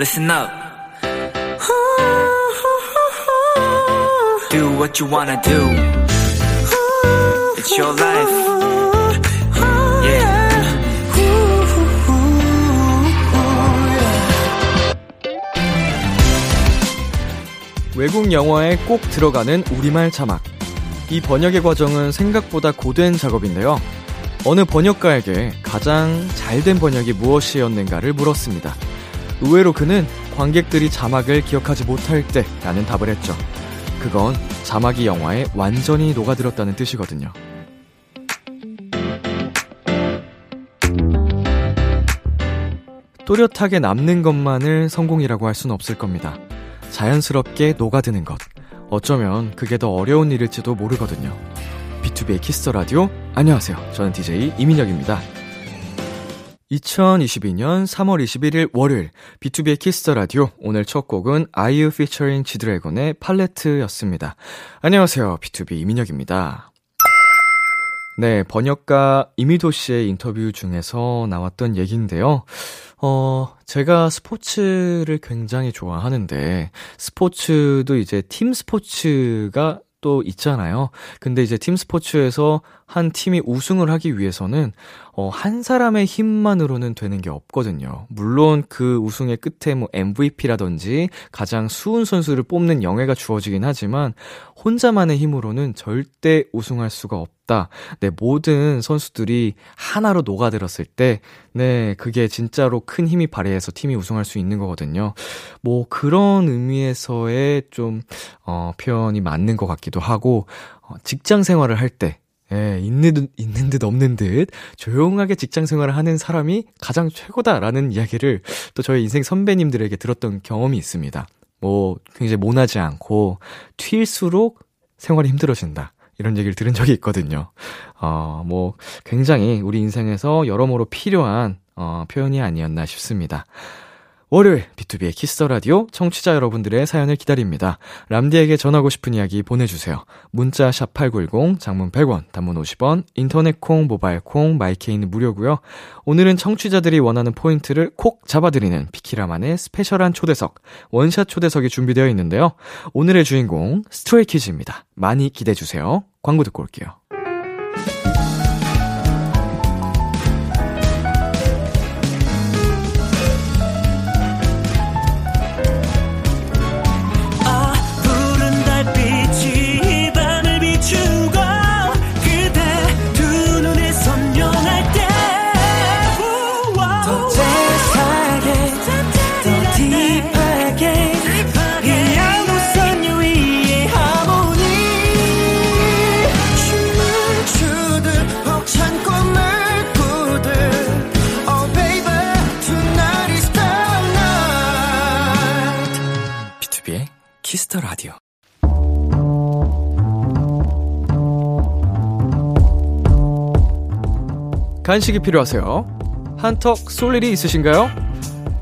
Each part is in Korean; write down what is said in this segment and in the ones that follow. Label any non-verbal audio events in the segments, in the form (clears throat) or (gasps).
listen up. (laughs) Do what you wanna do. It's your life. Yeah. 외국 영화에 꼭 들어가는 우리말 자막. 이 번역의 과정은 생각보다 고된 작업인데요. 어느 번역가에게 가장 잘된 번역이 무엇이었는가를 물었습니다. 의외로 그는 관객들이 자막을 기억하지 못할 때 라는 답을 했죠. 그건 자막이 영화에 완전히 녹아들었다는 뜻이거든요. 또렷하게 남는 것만을 성공이라고 할 수는 없을 겁니다. 자연스럽게 녹아드는 것. 어쩌면 그게 더 어려운 일일지도 모르거든요. B2B의 키스터 라디오. 안녕하세요. 저는 DJ 이민혁입니다. 2022년 3월 21일 월요일 B2B의 키스터 라디오 오늘 첫 곡은 아이유 피처링 지드래곤의 팔레트였습니다. 안녕하세요. BTOB 이민혁입니다. 네, 번역가 이미도 씨의 인터뷰 중에서 나왔던 얘기인데요. 어, 제가 스포츠를 굉장히 좋아하는데, 스포츠도 이제 팀 스포츠가 또 있잖아요. 근데 이제 팀 스포츠에서 한 팀이 우승을 하기 위해서는 어, 한 사람의 힘만으로는 되는 게 없거든요. 물론 그 우승의 끝에 뭐 MVP라든지 가장 수훈 선수를 뽑는 영예가 주어지긴 하지만 혼자만의 힘으로는 절대 우승할 수가 없 다. 네, 모든 선수들이 하나로 녹아들었을 때, 네, 그게 진짜로 큰 힘이 발휘해서 팀이 우승할 수 있는 거거든요. 뭐 그런 의미에서의 좀, 어, 표현이 맞는 것 같기도 하고, 어, 직장 생활을 할 때, 예, 있는 듯, 있는 듯 없는 듯 조용하게 직장 생활을 하는 사람이 가장 최고다라는 이야기를 또 저희 인생 선배님들에게 들었던 경험이 있습니다. 뭐, 굉장히 모나지 않고, 튈수록 생활이 힘들어진다. 이런 얘기를 들은 적이 있거든요. 어, 뭐, 굉장히 우리 인생에서 여러모로 필요한, 어, 표현이 아니었나 싶습니다. 월요일 B2B의 키스터 라디오 청취자 여러분들의 사연을 기다립니다. 람디에게 전하고 싶은 이야기 보내주세요. 문자 샵 #8910 장문 100원, 단문 50원, 인터넷 콩, 모바일 콩, 마이케이는 무료고요. 오늘은 청취자들이 원하는 포인트를 콕 잡아드리는 비키라만의 special한 초대석 원샷 초대석이 준비되어 있는데요. 오늘의 주인공 Stray Kids입니다. 많이 기대해 주세요. 광고 듣고 올게요. Kiss the Radio. 간식이 필요하세요? 한턱 쏠 일이 있으신가요?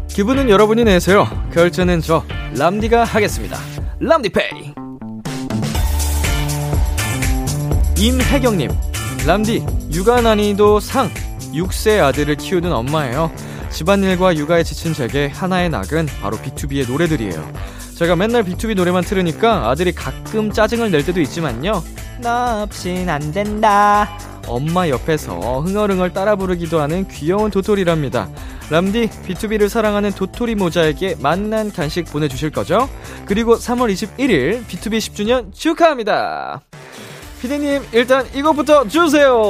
기분은 여러분이 내세요. 결제는 저 람디가 하겠습니다. 람디페이. 임혜경님, 람디 육아 난이도 상 6세 아들을 키우는 엄마예요. 집안일과 육아에 지친 제게 하나의 낙은 바로 BTOB의 노래들이에요. 제가 맨날 BTOB 노래만 틀으니까 아들이 가끔 짜증을 낼 때도 있지만요. 나 없인 안 된다. 엄마 옆에서 흥얼흥얼 따라 부르기도 하는 귀여운 도토리랍니다. 람디, B2B를 사랑하는 도토리 모자에게 만난 간식 보내주실 거죠? 그리고 3월 21일 B2B 10주년 축하합니다. 피디님, 일단 이것부터 주세요.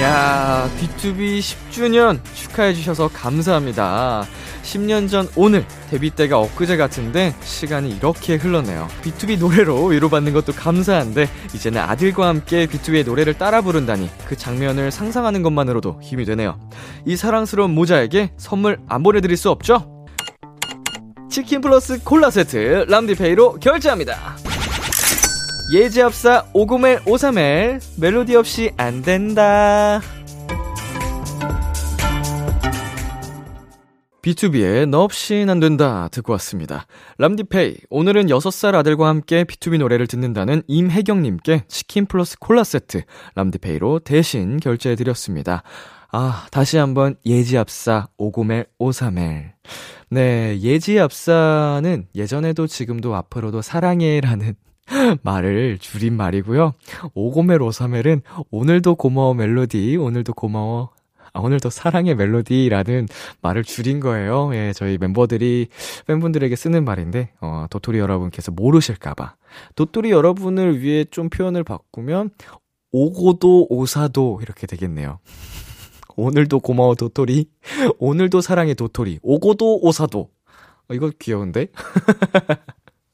야, B2B 10주년 축하해 주셔서 감사합니다. 10년 전 오늘 데뷔 때가 엊그제 같은데 시간이 이렇게 흘렀네요. B2B 노래로 위로받는 것도 감사한데 이제는 아들과 함께 B2B의 노래를 따라 부른다니 그 장면을 상상하는 것만으로도 힘이 되네요. 이 사랑스러운 모자에게 선물 안 보내드릴 수 없죠? 치킨 플러스 콜라 세트 람디페이로 결제합니다. 예지합사 501 531 멜로디 없이 안 된다. B2B의 너 없인 안 된다 듣고 왔습니다. 람디페이 오늘은 6살 아들과 함께 B2B 노래를 듣는다는 임혜경님께 치킨 플러스 콜라 세트 람디페이로 대신 결제해 드렸습니다. 아, 다시 한번 예지압사 오고멜 오사멜. 네, 예지압사는 예전에도 지금도 앞으로도 사랑해라는 (laughs) 말을 줄인 말이고요. 오고멜 오사멜은 오늘도 고마워 멜로디, 오늘도 고마워 아, 오늘도 사랑의 멜로디라는 말을 줄인 거예요. 예, 저희 멤버들이 팬분들에게 쓰는 말인데, 어, 도토리 여러분께서 모르실까봐. 도토리 여러분을 위해 좀 표현을 바꾸면, 오고도 오사도 이렇게 되겠네요. (laughs) 오늘도 고마워 도토리. (laughs) 오늘도 사랑해 도토리. 오고도 오사도. 어, 이거 귀여운데?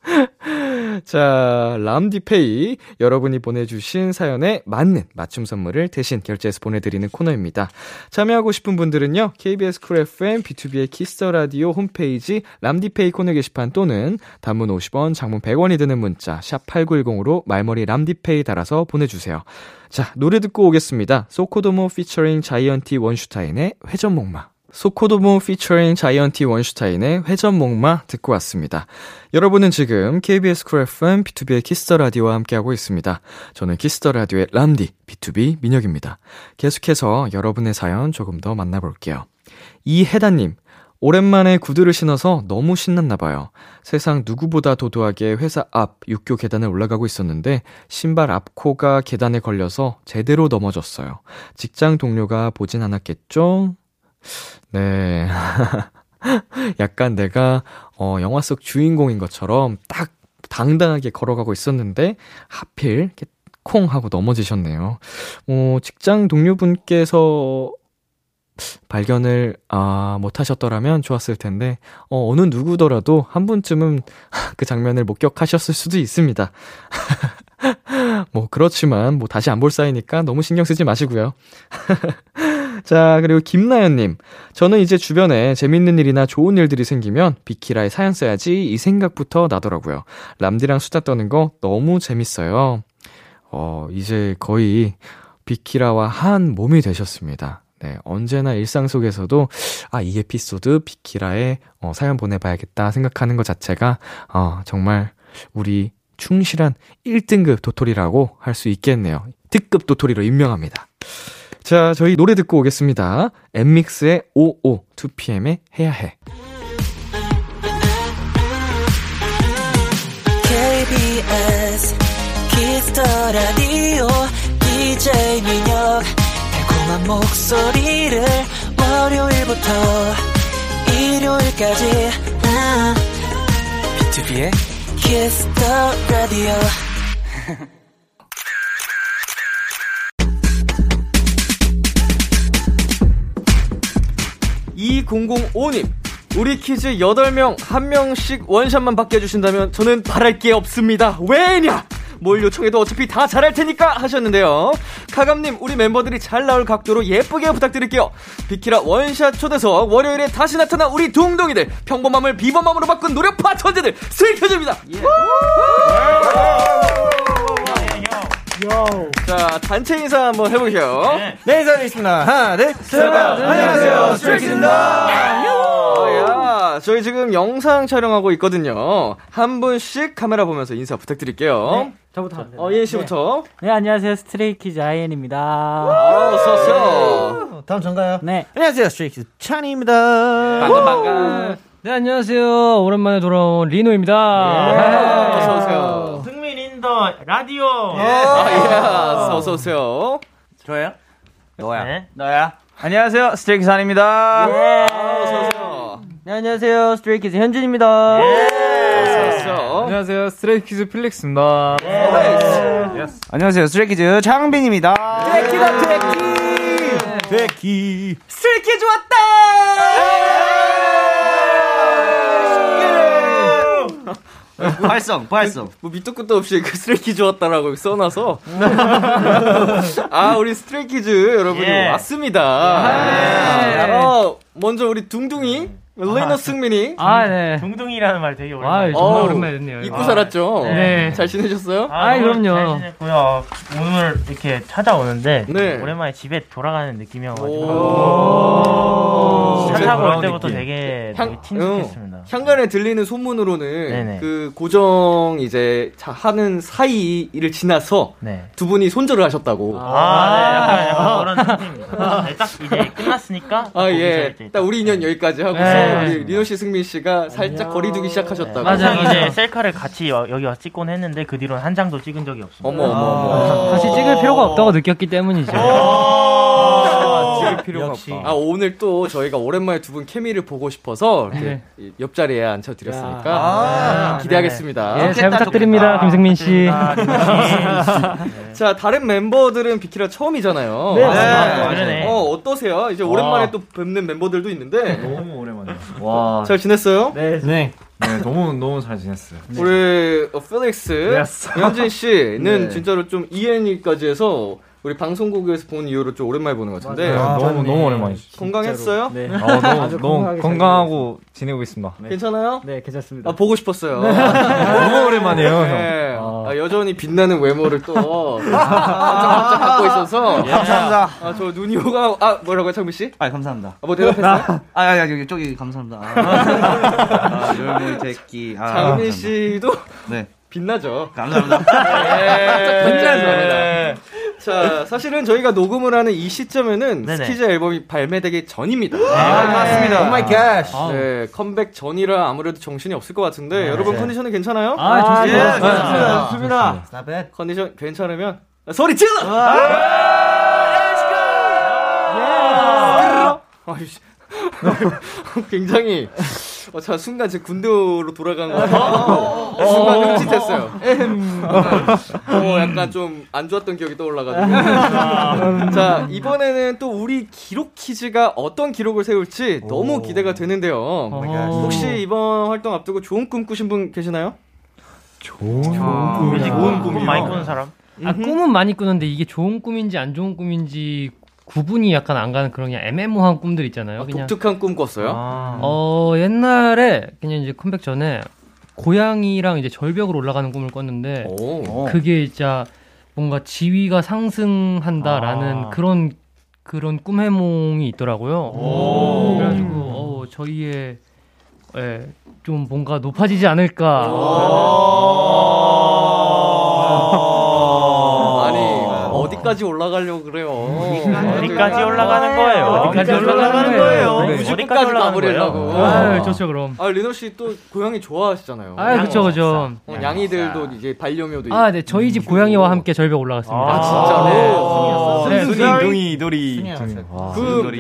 (laughs) 자, 람디페이. 여러분이 보내주신 사연에 맞는 맞춤 선물을 대신 결제해서 보내드리는 코너입니다. 참여하고 싶은 분들은요, KBS 쿨 FM, B2B의 키스터 라디오 홈페이지 람디페이 코너 게시판 또는 단문 50원, 장문 100원이 드는 문자, 샵8910으로 말머리 람디페이 달아서 보내주세요. 자, 노래 듣고 오겠습니다. sokodomo 피처링 자이언티 원슈타인의 회전목마. sokodomo 피처링 자이언티 원슈타인의 회전목마 듣고 왔습니다. 여러분은 지금 KBS 쿨 FM B2B의 키스터 라디오와 함께하고 있습니다. 저는 키스터 라디오의 람디 B2B 민혁입니다. 계속해서 여러분의 사연 조금 더 만나볼게요. 이혜다님, 오랜만에 구두를 신어서 너무 신났나 봐요. 세상 누구보다 도도하게 회사 앞 육교 계단을 올라가고 있었는데 신발 앞코가 계단에 걸려서 제대로 넘어졌어요. 직장 동료가 보진 않았겠죠? 네. (laughs) 약간 내가, 어, 영화 속 주인공인 것처럼 딱 당당하게 걸어가고 있었는데, 하필, 이렇게 콩 하고 넘어지셨네요. 어, 직장 동료분께서 발견을, 아, 못 하셨더라면 좋았을 텐데, 어, 어느 누구더라도 한 분쯤은 (laughs) 그 장면을 목격하셨을 수도 있습니다. (laughs) 뭐, 그렇지만, 뭐, 다시 안 볼 사이니까 너무 신경 쓰지 마시고요. 자, 그리고 김나연님. 저는 이제 주변에 재밌는 일이나 좋은 일들이 생기면 비키라에 사연 써야지 이 생각부터 나더라고요. 람디랑 수다 떠는 거 너무 재밌어요. 어, 이제 거의 비키라와 한 몸이 되셨습니다. 네, 언제나 일상 속에서도, 아, 이 에피소드 비키라에 어, 사연 보내봐야겠다 생각하는 것 자체가, 어, 정말 우리 충실한 1등급 도토리라고 할 수 있겠네요. 특급 도토리로 임명합니다. 자, 저희 노래 듣고 오겠습니다. 엠믹스의 55, 2PM의 해야 해. KBS Kiss the Radio DJ 민혁 달콤한 목소리를 월요일부터 일요일까지 아, BTOB의 Kiss the Radio (laughs) 2005님. 우리 스키즈 8명, 1명씩 원샷만 받게 해주신다면 저는 바랄 게 없습니다. 왜냐? 뭘 요청해도 어차피 다 잘할 테니까 하셨는데요. 카감님, 우리 멤버들이 잘 나올 각도로 예쁘게 부탁드릴게요. 비키라 원샷 초대석, 월요일에 다시 나타난 우리 둥둥이들, 평범함을 비범함으로 바꾼 노력파 천재들, 스키즈입니다. 예. 자, 단체 인사 한번 해보게요. 네, 네 인사드리겠습니다. 하나, 둘, 셋. 안녕하세요, Stray Kids입니다. 어, 야, 저희 지금 영상 촬영하고 있거든요. 한 분씩 카메라 보면서 인사 부탁드릴게요. 네, 저부터. 어, 아이엔 씨부터. 네. 네, 안녕하세요, Stray Kids 아이엔입니다. 아, 어서오세요. 다음 전가요? 네. 안녕하세요, Stray Kids 찬이입니다. 반가, 반가. 네, 안녕하세요. 오랜만에 돌아온 리노입니다. 예. 어서오세요. 승민 in the radio. 예. 아, 예. 어서오세요. 저예요? 너야. 네. 너야. 안녕하세요, Stray Kids 한입니다. 예. 아. 네, 안녕하세요. Stray Kids 현진입니다. 어서오세요. 안녕하세요. Stray Kids 필릭스입니다. 안녕하세요, Stray Kids 창빈입니다. 트레키다, 트레키. 트레키. Stray Kids 발성, 발성. 뭐 밑도 끝도 없이 그 Stray Kids 왔다라고 써놔서. 아, 우리 Stray Kids 여러분이 예. 왔습니다. 어, 먼저 우리 둥둥이, 레이너 승민이. 아, 네. 둥둥이라는 말 되게 아, 오랜만에. 정말 어우, 오랜만에 듣네요. 잊고 아, 살았죠? 네. 잘 지내셨어요? 아이, 너무 그럼요. 잘 지냈고요. 오늘 이렇게 찾아오는데 네. 오랜만에 집에 돌아가는 느낌이어가지고 오. 차 타고 올 때부터 느낌. 되게, 향- 친숙했습니다. 향간에 들리는 소문으로는 네네. 그 고정 이제 자, 하는 사이를 지나서 네. 두 분이 손절을 하셨다고. 아, 네. 약간, 약간 그런 그런 상태입니다. 네, 딱 이제 끝났으니까. 아, 예. 딱 우리 인연 여기까지 하고서 네. 우리 리노 씨, 승민 씨가 살짝 거리두기 시작하셨다고. 맞아요. 항상 이제 셀카를 같이 와- 여기 와서 찍곤 했는데 그 뒤로는 한 장도 찍은 적이 없습니다. 어머, 어머, 어머. 다시 찍을 필요가 없다고 느꼈기 때문이죠. 찍을 필요가 없다. 아, 오늘 또 저희가 오랜만에 두 분 케미를 보고 싶어서 이렇게 네. 이 옆자리에 앉혀드렸으니까 아, 기대하겠습니다. 예, 잘 부탁드립니다, 김승민 씨. 자, 다른 멤버들은 비키라 처음이잖아요. 네. 아, 그러네. 어, 어떠세요? 이제 오랜만에 또 뵙는 멤버들도 있는데. 너무 오랜만이야. 와. 잘 지냈어요? 네. 네. 네, 너무 너무 잘 지냈어요. 우리 어, 필릭스, Yes. 현진 씨는 네. 진짜로 좀 ENE까지 해서 우리 방송국에서 본 이후로 좀 오랜만에 보는 것 같은데. 아, 너무 너무 오랜만이죠. 건강했어요? 네. 아, (laughs) 너무 너무 건강하고 지내고 있습니다. 괜찮아요? 네, 괜찮습니다. 아, 보고 싶었어요. (laughs) 너무 오랜만이에요. 형. 네. 아, 여전히 빛나는 외모를 또 (laughs) 반짝반짝 갖고 있어서 감사합니다. 아, 저 눈이 오가 아 뭐라고요 창민 씨? 아 감사합니다. 아, 뭐 대답했어요? 아, 아, 아 여기 저기 감사합니다. 아, 열무 새끼. 아, 장민 감사합니다. 씨도 네, 빛나죠. 감사합니다. 네. 감사합니다. 자, 사실은 저희가 녹음을 하는 이 시점에는 네네. 스키즈 앨범이 발매되기 전입니다. 아, 맞습니다. Oh my god. 네, 컴백 전이라 아무래도 정신이 없을 것 같은데 여러분 컨디션은 괜찮아요? 아, 좋습니다. 예, 좋습니다. 좋습니다. It. 컨디션 괜찮으면 소리 질러! 아이씨. (laughs) 굉장히 어, 자 순간 제 군대로 돌아간 거 같아요. 순간 흠칫했어요. 어, 약간 좀 안 좋았던 기억이 떠올라가지고. 자 이번에는 또 우리 기록 퀴즈가 어떤 기록을 세울지 너무 기대가 되는데요. 혹시 이번 활동 앞두고 좋은 꿈 꾸신 분 계시나요? 뮤직 꿈, 꿈 많이 꾸는 사람? 아, 꿈은 많이 꾸는데 이게 좋은 꿈인지 안 좋은 꿈인지 구분이 약간 안 가는 그런 그냥 애매모호한 꿈들 있잖아요. 아, 그냥 독특한 꿈 꿨어요? 어 옛날에 그냥 이제 컴백 전에 고양이랑 이제 절벽으로 올라가는 꿈을 꿨는데 오. 그게 진짜 뭔가 지위가 상승한다라는 아. 그런 그런 꿈 해몽이 있더라고요. 그래가지고 어, 저희의 예, 좀 뭔가 높아지지 않을까. 어디까지 올라가려고 그래요? 어디까지 올라가는 거예요? 어디까지 올라가는 거예요? 네. 올라가는 가버리려고. 아, 좋죠 그럼. 아 리노 씨 또 고양이 좋아하시잖아요. 아, 그쵸 그죠. 어, 양이들도 이제 반려묘도 아, 네 저희 집 고양이와 함께 절벽 올라갔습니다. 아, 진짜로? 네, 순이 둥이 도리. 와. 그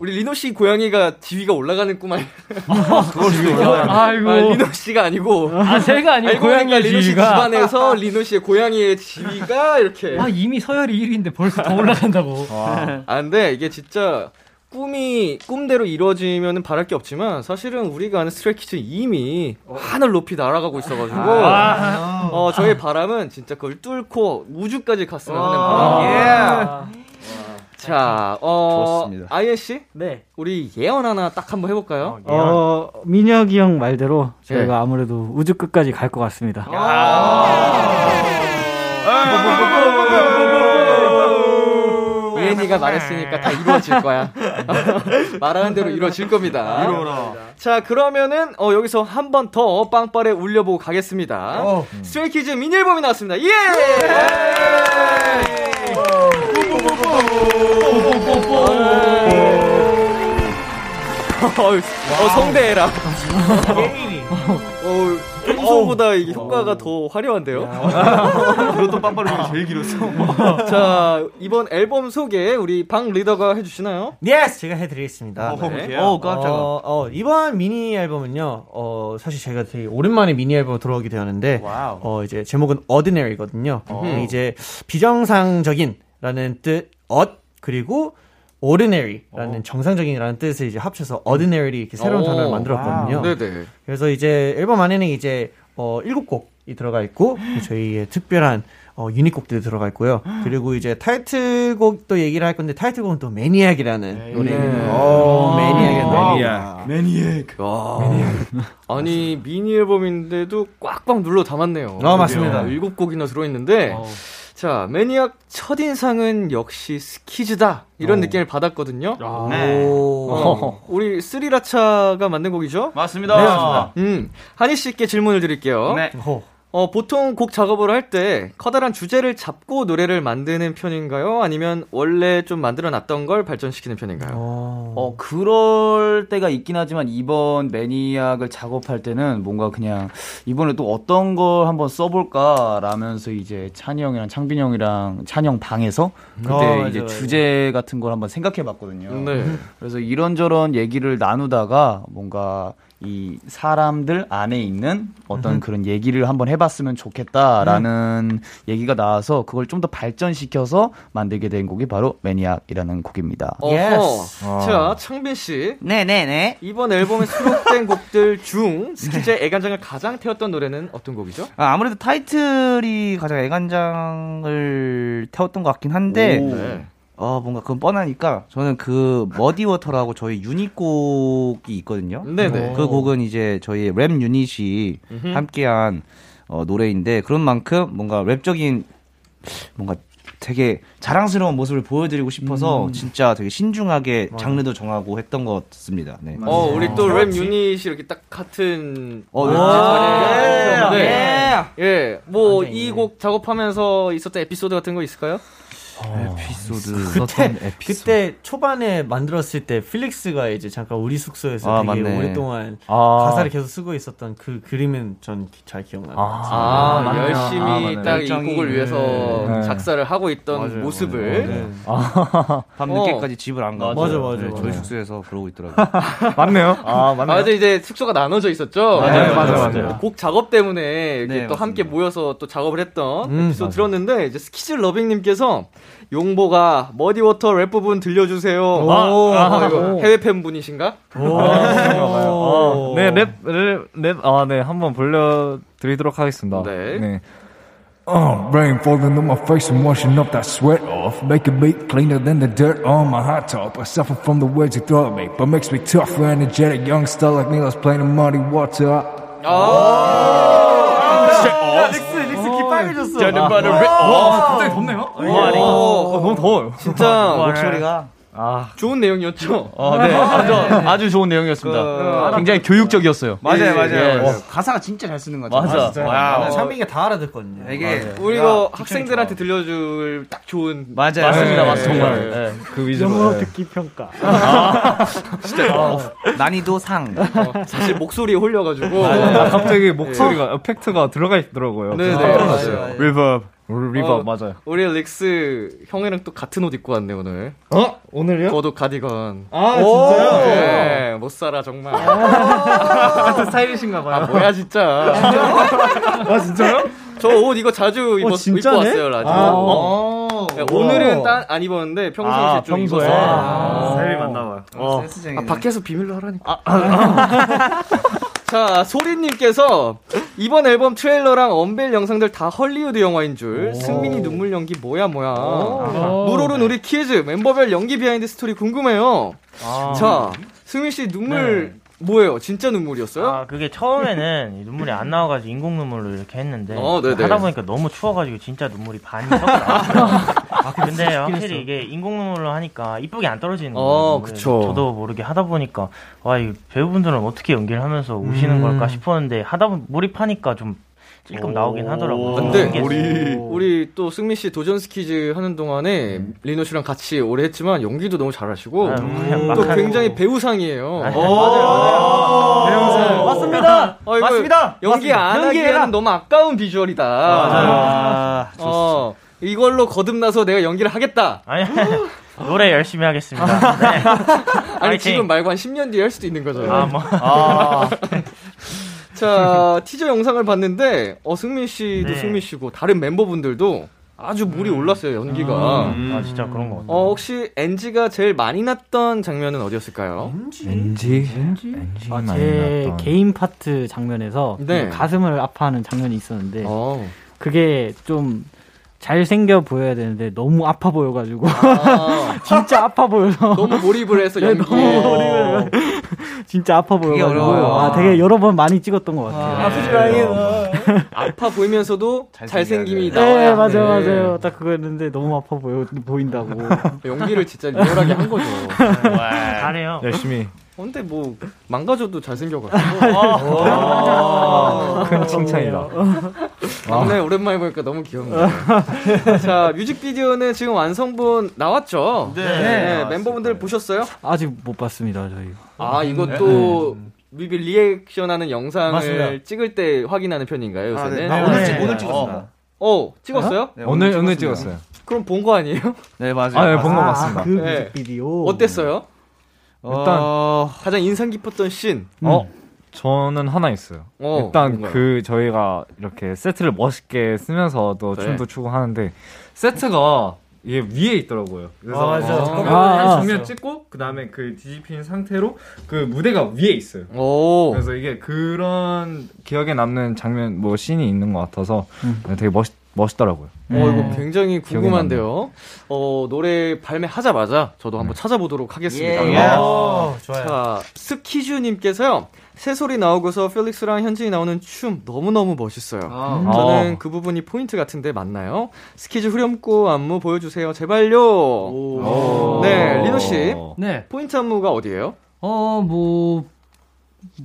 우리 리노 씨 고양이가 지위가 올라가는 꿈 아니? 아이고. 아, 리노 씨가 아니고. 아, 제가 아니고 고양이의 리노 씨. 집안에서 리노 씨의 고양이의 지위가 이렇게. 아, 이미 서열이 1위인데 벌써 더 올라간다고. (laughs) 아, 근데 이게 진짜 꿈이 꿈대로 이루어지면 바랄 게 없지만 사실은 우리가 아는 Stray Kids 이미 하늘 높이 날아가고 있어가지고 어, 저의 바람은 진짜 그걸 뚫고 우주까지 갔으면 하는 바람. 자, 어, 좋습니다. 아이엔 씨, 네. 우리 예언 하나 딱 한번 해볼까요? 어, 민혁이 형 말대로 저희가 네. 아무래도 우주 끝까지 갈 것 같습니다. 예은이가 말했으니까 다 이루어질 거야. (laughs) (laughs) 말하는 대로 이루어질 겁니다. 이루어라. 자, 그러면은 어, 여기서 한 번 더 빵빠레 울려보고 가겠습니다. Stray Kids 미니 앨범이 나왔습니다. 예! 어, 어, 성대해라. 어, 평소보다 이게 효과가 더 화려한데요? (laughs) 이것도 빵빠레 제일 길었어. (laughs) 자, 이번 앨범 소개 우리 방 리더가 해주시나요? Yes 제가 해드리겠습니다. 네. 어, 깜짝아. 어, 어, 이번 미니 앨범은요. 어, 사실 제가 되게 오랜만에 미니 앨범 들어오게 되었는데 어, 이제 제목은 Oddinary거든요. 음, 이제 비정상적인 라는 뜻 엇, 그리고 ordinary라는 정상적인이라는 뜻을 이제 합쳐서 Oddinary 이렇게 새로운 오, 단어를 만들었거든요. 네네. 그래서 이제 앨범 안에는 이제 어, 7곡이 들어가 있고 저희의 특별한 어, 유닛곡들이 들어가 있고요. 그리고 이제 타이틀곡도 얘기를 할 건데 타이틀곡은 또 Maniac이라는 노래입니다. 어, Maniac의 매니악. 아니 미니 앨범인데도 꽉꽉 눌러 담았네요. 아, 맞습니다. 일곱 곡이나 들어있는데 자 매니악 첫 인상은 역시 스키즈다 이런 느낌을 받았거든요. 네. 어, 우리 스리라차가 만든 곡이죠? 맞습니다. 음 한희 씨께 질문을 드릴게요. 네. 어, 어, 보통 곡 작업을 할 때 커다란 주제를 잡고 노래를 만드는 편인가요? 아니면 원래 좀 만들어 놨던 걸 발전시키는 편인가요? 어, 그럴 때가 있긴 하지만 이번 매니악을 작업할 때는 뭔가 그냥 이번에 또 어떤 걸 한번 써볼까 라면서 이제 찬이 형이랑 창빈 형이랑 찬이 형 방에서 그때 어, 이제. 주제 같은 걸 한번 생각해 봤거든요. 네. 그래서 이런저런 얘기를 나누다가 뭔가 이 사람들 안에 있는 어떤 그런 얘기를 한번 해봤으면 좋겠다라는 얘기가 나와서 그걸 좀 더 발전시켜서 만들게 된 곡이 바로 매니악이라는 곡입니다. 어허. 자, 창빈 씨. 네네네. 이번 앨범에 수록된 (laughs) 곡들 중 스키즈의 애간장을 가장 태웠던 노래는 어떤 곡이죠? 아, 아무래도 타이틀이 가장 애간장을 태웠던 것 같긴 한데, 네. 어, 뭔가 그건 뻔하니까, 저는 그, Muddy Water라고 저희 유닛곡이 있거든요. 네네. 그 곡은 이제 저희 랩 유닛이 함께한 어, 노래인데, 그런 만큼 뭔가 랩적인, 뭔가 되게 자랑스러운 모습을 보여드리고 싶어서, 진짜 되게 신중하게 장르도 정하고 했던 것 같습니다. 네. 어, 우리 또 랩 유닛이 이렇게 딱 같은 어, 왠지 예. 자리에 예. 뭐 이 곡 작업하면서 있었던 에피소드 같은 거 있을까요? 에피소드. 그때, 그때 초반에 만들었을 때 필릭스가 이제 잠깐 우리 숙소에서 아, 되게 맞네. 오랫동안 아. 가사를 계속 쓰고 있었던 그 그림은 전 잘 기억나요. 아, 맞네요. 아, 열심히 맞네. 딱이 열정이, 곡을 위해서 네. 작사를 하고 있던 맞아요. 모습을 네. (laughs) 밤 어. 늦게까지 집을 안 가고. 맞아, 맞아, 네, 맞아. 저희 숙소에서 그러고 있더라고요. (laughs) 맞네요. 아, 아, 맞네요. 맞아 이제 숙소가 나눠져 있었죠. 맞아요, 네, 맞아요, 맞아요. 곡 작업 때문에 이렇게 네, 또 함께 맞습니다. 모여서 또 작업을 했던 음, 에피소드 들었는데 이제 스키즈 러빙님께서 용보가 Muddy Water 랩 부분 들려주세요. 아, 아, 이거 해외 팬분이신가? 어, 네, 랩, 랩, 랩, 아, 네, 한번 불려드리도록 하겠습니다. 네. Uh, rain falling on my face and washing up that sweat off. Make a beat cleaner than the dirt on my hot top. I suffer from the words you throw at me, but makes me tougher, energetic youngster like me. Let's play the muddy water. 저는 바로 랩. 갑자기 덥네요? 어, 너무 더워요. 진짜 (laughs) 목소리가. 좋은 내용이었죠. 어, 네. (laughs) 아주, 아주 좋은 내용이었습니다. 굉장히 교육적이었어요. 맞아요, 맞아요. 예. 어, 가사가 진짜 잘 쓰는 것 같아요. 맞아. 와, 창빈이가 다 알아듣거든요. 되게 우리 이거 학생들한테 들려줄 딱 좋은 맞아요. 맞습니다, 네. 맞습니다. 네. 정말. 예. 그 위주로. 듣기 평가. (laughs) 난이도 상. 사실 목소리에 홀려가지고. 아, 갑자기 목소리가, effect가 들어가 있더라고요. 네 네. 맞아요. 놀랐어요. Reverb. Reverb, 어, 맞아요. 우리 릭스 형이랑 또 같은 옷 입고 왔네 오늘. 어? 오늘요? 저도 가디건. 아, 진짜요? 네, 못 살아 정말. (laughs) 같은 스타일이신가 봐요. 아 뭐야 진짜. (laughs) 아, 진짜요? 저 옷 이거 자주 입었, 입고 진짜네? 왔어요 라디오. 아, 어. 어. 네, 오늘은 딴, 안 입었는데 평소에 아, 좀 평소에. 입어서. 아, 스타일이 맞나 봐요. 어. 센스쟁이네. 아, 밖에서 비밀로 하라니까. (laughs) 자, 소리님께서 이번 앨범 트레일러랑 Unveil 영상들 다 헐리우드 영화인 줄. 승민이 눈물 연기 뭐야 뭐야. 물오른 우리 키즈 멤버별 연기 behind story 궁금해요. 자, 승민 씨 눈물 뭐예요? 진짜 눈물이었어요? 아, 그게 처음에는 이 눈물이 안 나와가지고 인공 눈물로 이렇게 했는데 어, 네네. 하다 보니까 너무 추워가지고 진짜 눈물이 반이 섞여 나왔어요. (laughs) 근데 확실히 이게 인공 눈물로 하니까 이쁘게 안 떨어지는 거예요. 어, 그쵸. 저도 모르게 하다 보니까 와, 이 배우분들은 어떻게 연기를 하면서 우시는 걸까 싶었는데 하다 보면 몰입하니까 좀 찔끔 나오긴 하더라고요. 근데 신기했어요. 우리 우리 또 승민 씨 도전 스키즈 하는 동안에 리노 씨랑 같이 오래 했지만 연기도 너무 잘하시고 아, 또 하고. 굉장히 배우상이에요. 아, 어. 배우상. 맞습니다. 어, 이거 맞습니다. 연기 안 하기에는 너무 아까운 비주얼이다. 아, 어, 이걸로 거듭나서 내가 연기를 하겠다. 아니, (laughs) 노래 열심히 하겠습니다. 네. 아니 파이팅. 지금 말고 한 10년 뒤에 할 수도 있는 거죠. 아, 뭐. (laughs) 자 (laughs) 티저 영상을 봤는데 어 승민 씨도 네. 승민 씨고 다른 멤버분들도 아주 물이 올랐어요 연기가. 아, 진짜 그런 것 같아요. 어 혹시 NG가 제일 많이 났던 장면은 어디였을까요? NG? NG 아, 많이 제 났던. 개인 파트 장면에서 네. 가슴을 아파하는 장면이 있었는데 어. 그게 좀 잘생겨 보여야 되는데 너무 아파 보여가지고 아, (laughs) 진짜 아파 보여서 너무 몰입을 해서 네, 연기. 너무 몰입을 (laughs) 진짜 아파 보여가지고 어려워요. 아, 되게 여러 번 많이 찍었던 것 같아요. 아프지 마요. 아파 보이면서도 잘생김이 돼. 나와야 네, 맞아요, 하는. 맞아요. 딱 그거였는데 너무 아파 보여, 보인다고. 연기를 진짜 리얼하게 한 거죠. 잘해요. 열심히. 근데 뭐 망가져도 잘생겨가지고. 아, 큰 칭찬이다. 막내 오랜만에 보니까 너무 귀엽네요. 자, 뮤직비디오는 지금 완성본 나왔죠? 네. 멤버분들 보셨어요? 아직 못 봤습니다, 저희. 아, 이것도 뮤비 리액션하는 영상을 맞습니다. 찍을 때 확인하는 편인가요, 요새는? 아, 네. 오늘 찍- 오늘 찍었습니다. 어, 찍었어요? 네, 오늘 오늘 찍었습니다. 찍었어요. 그럼 본 거 아니에요? 네, 맞아요. 아, 네, 본거 맞습니다. 그 네. 뮤직비디오. 어땠어요? 일단 어, 가장 인상 깊었던 씬. 어 저는 하나 있어요. 어, 일단 뭔가요? 그 저희가 이렇게 세트를 멋있게 쓰면서도 네. 춤도 추고 하는데 세트가 이게 위에 있더라고요. 그래서 아, 맞아. 어, 정면 한 있었어. 정면 찍고 그 다음에 그 뒤집힌 상태로 그 무대가 위에 있어요. 오. 그래서 이게 그런 기억에 남는 장면 뭐 씬이 있는 것 같아서 되게 멋 멋있더라고요. 어, 이거 굉장히 기억에 궁금한데요. 어, 노래 발매하자마자 저도 한번 찾아보도록 하겠습니다. 예. 어, 오, 좋아요. 자, 스키주님께서요. 새소리 나오고서 필릭스랑 현진이 나오는 춤 너무너무 멋있어요. 아. 저는 어. 그 부분이 포인트 같은데 맞나요? 스키즈 후렴구 안무 보여주세요. 제발요. 네, 리노씨. 네. 포인트 안무가 어디예요? 어, 뭐.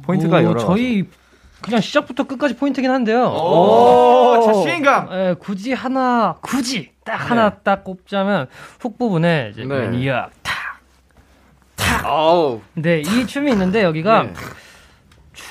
포인트가 뭐 여러 저희 그냥 시작부터 끝까지 포인트긴 한데요. 오, 자신감. 예, 굳이 하나, 굳이 딱 하나 딱 꼽자면 Hook 부분에 이제 네. Maniac 아우. 근데 이 춤이 있는데 여기가 네.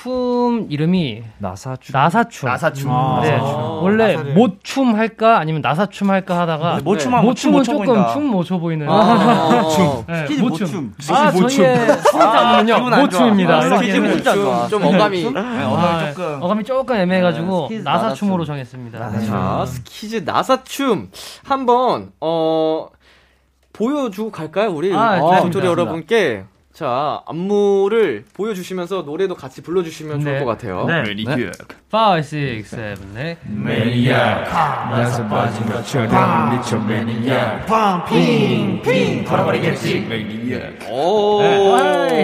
춤 이름이 나사춤. 나사춤. 나사춤. 네. 나사춤. 원래 나사를. 모춤 할까 아니면 나사춤 할까 하다가 근데 모춤하면 모춤은 못춰 조금. 춤 못 춰 보이는. 아, (laughs) 네, 스키즈 모춤. 아, 저희의 포인트는요 (laughs) 기분 안 좋아. 모춤입니다. 아, 이렇게 스키즈 해서. 진짜 좋아. 좀, 좀 어감이. 네, 아, 어감이 조금. 어감이 조금 애매해 가지고 스키즈 나사춤으로 나사춤. 정했습니다. 네. 자, 스키즈 나사춤 한번 어 보여주고 갈까요, 우리? 아, 아. 빅토리 여러분께 자 안무를 보여주시면서 노래도 같이 불러주시면 좋을 네. 것 같아요. 네. 5, 6, 7, 8. Maniac 나사 빠진 것처럼 미쳐 Maniac 핑핑 돌아버리겠지 Maniac 오, 네.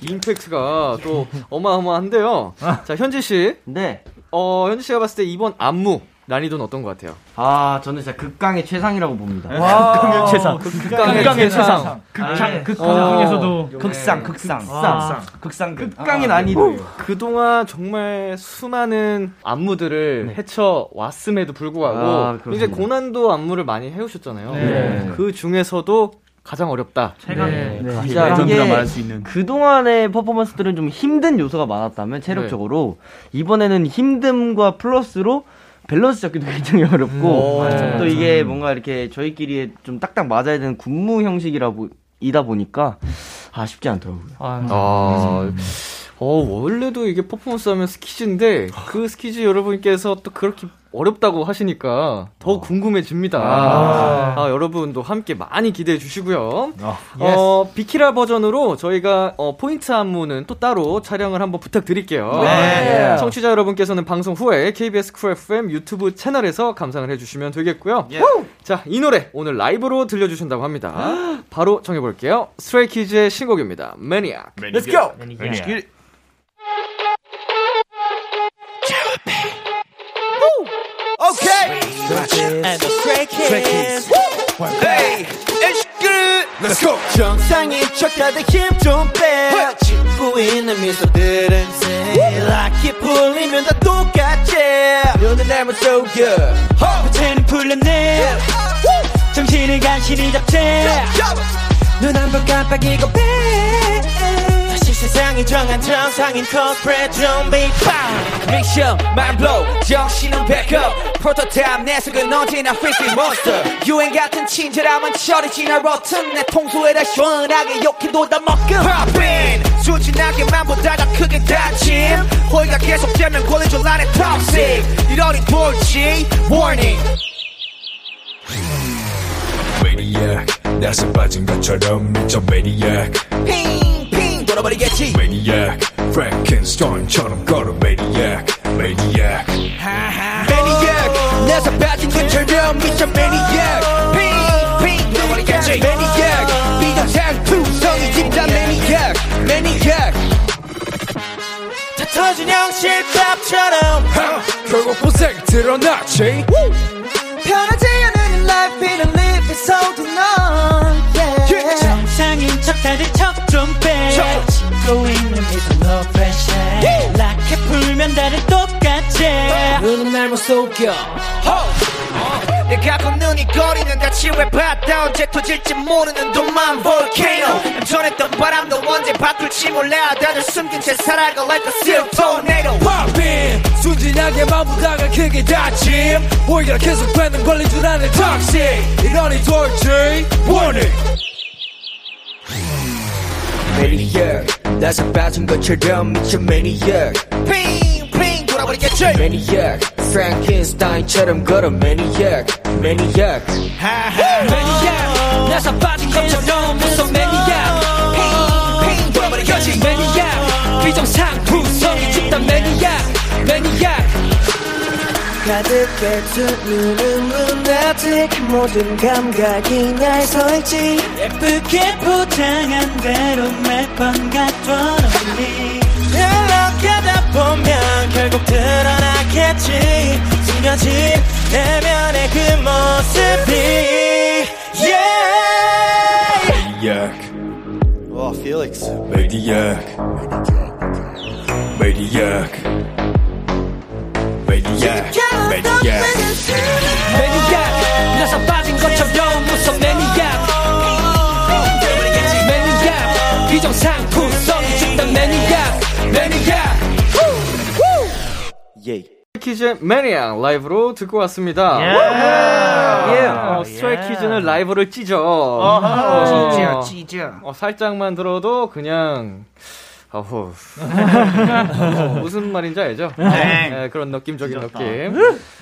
임팩트가 또 어마어마한데요. 자, 현진 씨, 네. 어 현지 씨가 봤을 때 이번 안무 난이도는 어떤 것 같아요? 아, 저는 진짜 극강의 최상이라고 봅니다. 와, 최상. 극강의 극강의 최상. 최상. 극강, 네. 극강 어. 중에서도. 극상, 극상. 아. 극상극. 극강의 난이도. 그 동안 정말 수많은 안무들을 헤쳐 왔음에도 불구하고 아. 굉장히 고난도 안무를 많이 해오셨잖아요. 네. 그 중에서도 가장 어렵다. 최강의. 네, 아, 진짜 이게 말할 수 있는. 그동안의 퍼포먼스들은 좀 힘든 요소가 많았다면 체력적으로 이번에는 힘듦과 플러스로 밸런스 잡기도 (laughs) 굉장히 어렵고 음, 또 이게 뭔가 이렇게 저희끼리 좀 딱딱 맞아야 되는 군무 형식이라 보, 이다 보니까 아 쉽지 않더라고요. 아, 아, 어, 원래도 이게 퍼포먼스 하면 스키즈인데 그 스키즈 여러분께서 또 그렇게 어렵다고 하시니까 더 궁금해집니다. 아, 여러분도 함께 많이 기대해 주시고요. 어, 비키라 버전으로 저희가 어, 포인트 안무는 또 따로 촬영을 한번 부탁드릴게요. 네. 청취자 여러분께서는 방송 후에 KBS 쿨 FM 유튜브 채널에서 감상을 해주시면 되겠고요. 자, 이 노래 오늘 라이브로 들려주신다고 합니다. (gasps) 바로 정해볼게요. 스트레이키즈의 신곡입니다. Maniac. Let's go. Okay. And the Stray Kids Hey, it's good. Let's go. 정상인 척 다들 힘좀 빼. 짓고 있는 미소들은 like 풀리면 다 똑같지. 눈을 내면 so good. 부채는 풀렸네. 정신을 간신히 잡채. 눈한번 깜빡이고 빼. 세상이 정한 정상인 코스프레 좀비 빵. 미션 blow. 정신은 backup. 프로토타입 내 속은 언제나 freaky monster. 유행 같은 친절함은 철이 지나 rotten. 내 통수에다 시원하게 욕해도 다 먹음. Pop in. 순진하게만 보다가 크게 다짐. 호의가 계속되면 권리줄 안에 toxic. 이러니 돌지. Warning. 매니악 나서 빠진 것처럼 미쳐 핑핑 돌아버리겠지. 매니악 프랭켄스타인처럼 걸어 매니악 매니악 매니악 내서 빠진 것처럼 미쳐 매니악 핑핑 돌아버리겠지. 매니악 비정상 투성이 집단 매니악 매니악 다 터진 형실밥처럼. 결국 본색이 드러났지. 편하지 않은 life in a live none. yeah. 정상인 척 다들 척좀빼. 짓고 있는 미소 no pressure 락해 풀면 다들 똑같지 눈은 날못 속여. 호! 내가 본 눈이 거리는 같이 왜 봤다? 언제 터질지 모르는 돈만 볼케이노 얌전했던 바람도 언제 바꿀지 몰라. 다들 숨긴 채 살아가 like a seal tornado. Pop in 순진하게 마음보다가 크게 다짐. 오히려 계속 뱉는 걸린 줄 아는 toxic. 이러니 돌지 warning Maniac 나서 빠진 것처럼 미쳐 Maniac 핑핑 돌아버리겠지 Maniac Frankenstein처럼 걸어 Maniac Maniac Maniac 나서 빠진 것처럼 무슨 Maniac 핑핑 돌아버리겠지 Maniac 비정상 구성이 집단 Maniac Maniac 가득 뱉은 눈앞의 모든 감각이 날 설지. 예쁘게 포장한 대로 매번 갖던 언니. 연락하다 보면 결국 드러나겠지. 숨겨진 내면의 그 모습이. Yeah! Maniac Oh Felix Maniac Maniac Maniac Maniac Maniac 나서 빠진 것처럼 무슨 Maniac Maniac 비정상 구성이 집단 Maniac Maniac 예 퀴즈 매니악 라이브로 듣고 왔습니다. 예. 예. 어, 스트레이키즈는 라이브를 찢어. 아, 찢어, 어, 찢어. 어, 살짝만 들어도 그냥 어후. 어, 무슨 말인지 알죠? 네, 그런 느낌적인 느낌.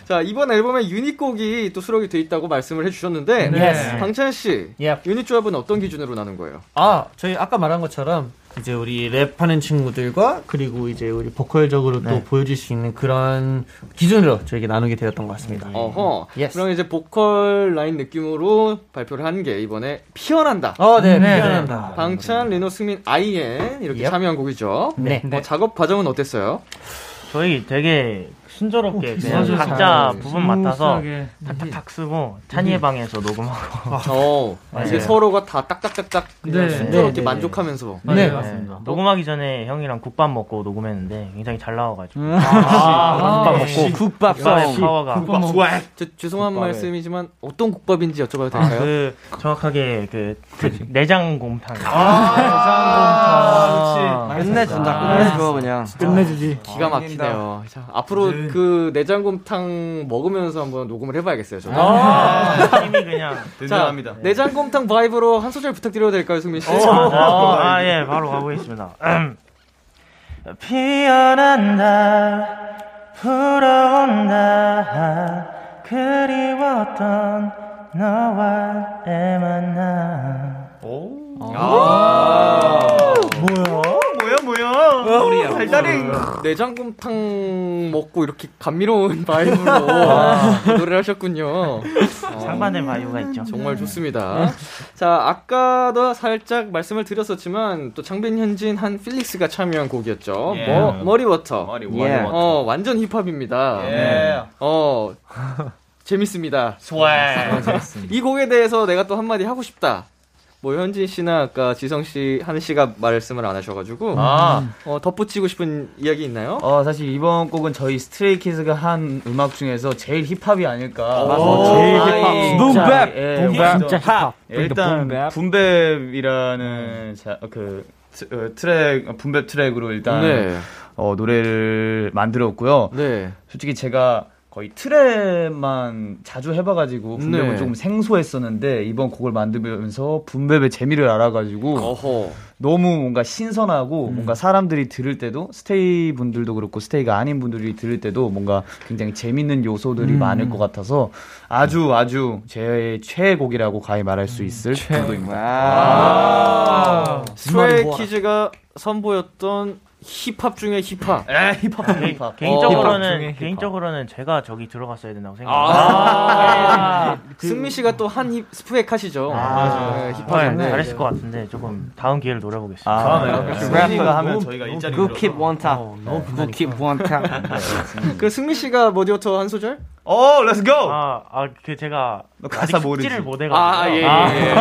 자, 이번 앨범에 유닛곡이 또 수록이 돼 있다고 말씀을 해주셨는데, 네. 방찬 씨, Yep. 유닛 조합은 어떤 기준으로 나눈 거예요? 아, 저희 아까 말한 것처럼 이제 우리 랩하는 친구들과 그리고 이제 우리 보컬적으로 또 보여줄 수 있는 그런 기준으로 저에게 나누게 되었던 것 같습니다. 어허. Yes. 그럼 이제 보컬 라인 느낌으로 발표를 한 게 이번에 피어난다. 어, 네, 네. 미안합니다. 방찬, 리노, 승민, 아이엔 이렇게 Yep. 참여한 곡이죠. 네. 어, 작업 과정은 어땠어요? 저희 되게 순조롭게 그냥 맞아요. 각자 잘 부분 맡아서 smooth하게. 탁탁탁 쓰고 찬이의 방에서 녹음하고 어, 이게 네. 서로가 다 딱딱딱딱 그냥 네. 순조롭게 네, 네, 만족하면서. 네, 네. 맞습니다. 녹음하기 전에 형이랑 국밥 먹고 녹음했는데 굉장히 잘 나와가지고 아, 국밥 역시. 먹고 국밥의 파워가 저, 죄송한 말씀이지만 어떤 국밥인지 여쭤봐도 될까요? 그 정확하게 그, 그 내장곰탕 아, 끝내준다. 끝내줘 그냥. 끝내주지. 기가 막히네요. 자, 앞으로 그 내장곰탕 먹으면서 한번 녹음을 해봐야겠어요. 저도. 힘이 그냥 자, 내장곰탕 바이브로 한 소절 부탁드려도 될까요, 승민 씨? 아, 예, 바로 가보겠습니다. 피어난다, 불어온다, 그리웠던 너와의 만남. 달달이 내장곰탕 먹고 이렇게 감미로운 vibe로 (laughs) 노래를 하셨군요. 어, 상반된 vibe가 있죠. 정말 좋습니다. 자, 아까도 살짝 말씀을 드렸었지만 또 창빈 현진 한 필릭스가 참여한 곡이었죠. 머, 머리워터. 예. 어, 완전 힙합입니다. 어, 재밌습니다. 이 곡에 대해서 내가 또 한마디 하고 싶다. 뭐 현진 씨나 아까 지성 씨, 하는 씨가 말씀을 안 하셔가지고 아. 어, 덧붙이고 싶은 이야기 있나요? 어, 사실 이번 곡은 저희 스트레이키즈가 한 음악 중에서 제일 힙합이 아닐까. 맞아, 제일 힙합. 붐백! 예, 진짜 힙합. 일단, 붐백. 붐백이라는 자, 그 트- 어, 트랙, boom bap 트랙으로 일단 네. 어, 노래를 만들었고요. 네. 솔직히 제가 거의 trap만 자주 해봐가지고 boom bap은 네. 조금 생소했었는데 이번 곡을 만들면서 boom bap의 재미를 알아가지고 어허. 너무 뭔가 신선하고 뭔가 사람들이 들을 때도 스테이 분들도 그렇고 스테이가 아닌 분들이 들을 때도 뭔가 굉장히 재밌는 요소들이 많을 것 같아서 아주 아주 제 최애곡이라고 가히 말할 수 있을 정도입니다. 아. 스트레이 키즈가 선보였던 힙합 중에 힙합. 에 힙합 개- 힙합. 개인적으로는 개인적으로는 제가 저기 들어갔어야 된다고 생각해요. 아, 승민 씨가 또 한 스프렉 하시죠. 아, 네, 힙합. 네, 잘했을 것 같은데 조금 다음 기회를 노려보겠습니다. 아, 승민이가 하면 저희가 일자리 Good keep one tap. 너무 Good keep one tap. 그 승민 씨가 머디워터 한 소절? 오, 렛츠 고! 아, 아, 그 제가 너 가사 모르지? 못 해가지고. 아, 예, 예. 예.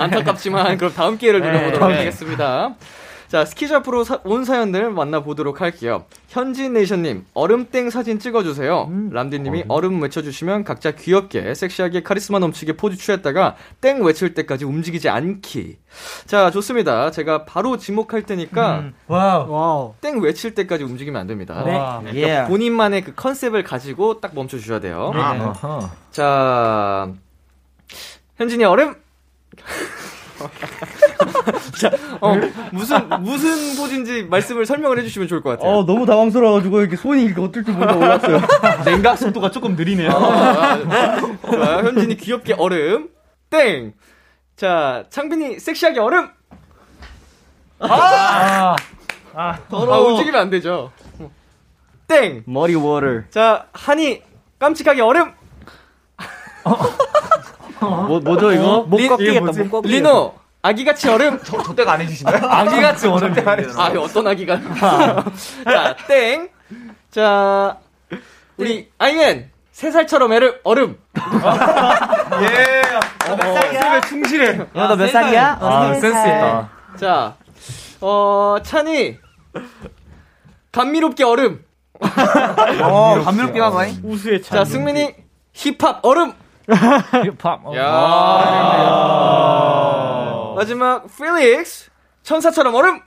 안타깝지만 그럼 다음 기회를 노려보도록 네. 하겠습니다. 자, 스키즈 앞으로 사- 온 사연들 만나보도록 할게요. 현진네이션님, 얼음땡 사진 찍어주세요. 람디님이 얼음 외쳐주시면 각자 귀엽게, 섹시하게, 카리스마 넘치게 포즈 취했다가 땡 외칠 때까지 움직이지 않기. 자, 좋습니다. 제가 바로 지목할 테니까 wow. 땡 외칠 때까지 움직이면 안 됩니다. 네. 그러니까 예. 본인만의 그 컨셉을 가지고 딱 멈춰주셔야 돼요. 네. 아하. 자, 현진이 얼음! (laughs) (laughs) 자, 어, 무슨, 무슨 포즈인지 말씀을 설명을 해주시면 좋을 것 같아요. 어, 너무 당황스러워가지고 이렇게 손이 이렇게 어떨 줄 모르고 얼었어요. (laughs) 냉각 속도가 조금 느리네요. 좋아요. 현진이 귀엽게 얼음. 땡! 자, 창빈이 섹시하게 얼음! 아! 아, 더러워. 움직이면 안 되죠. 땡! 머리 워터. 자, 한이 깜찍하게 얼음! 뭐, 뭐죠, 이거? 못 리- 꺾이겠다? 못 꺾이겠다. 리노! 아기같이 얼음! 저, 저 때가 안 해주시나요? 아기같이 얼음. 아, 어떤 아기가. (laughs) 자, 땡! 자, 우리 아이엔! 세 살처럼 애를 얼음! (laughs) 예. 몇 살이야? 충실해. 야, 너 몇 살이야? 아, 센스 있다. 자, 어, 찬이. 감미롭게 얼음. 어, 감미롭게 하고 이 우수의 자, 승민이 힙합 얼음. 힙합. 야. 마지막 필릭스 천사처럼 얼음.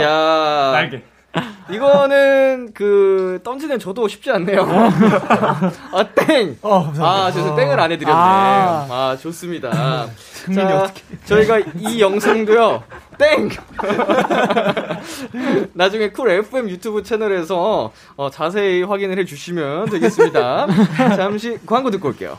야. (laughs) 날개. 이거는 그 던지는 저도 쉽지 않네요. (laughs) 아 땡. 아 죄송 땡을 안 해드렸네. 아. 아, 좋습니다. 자, 저희가 이 영상도요. 땡. (laughs) 나중에 쿨 FM 유튜브 채널에서 어, 자세히 확인을 해주시면 되겠습니다. 잠시 광고 듣고 올게요.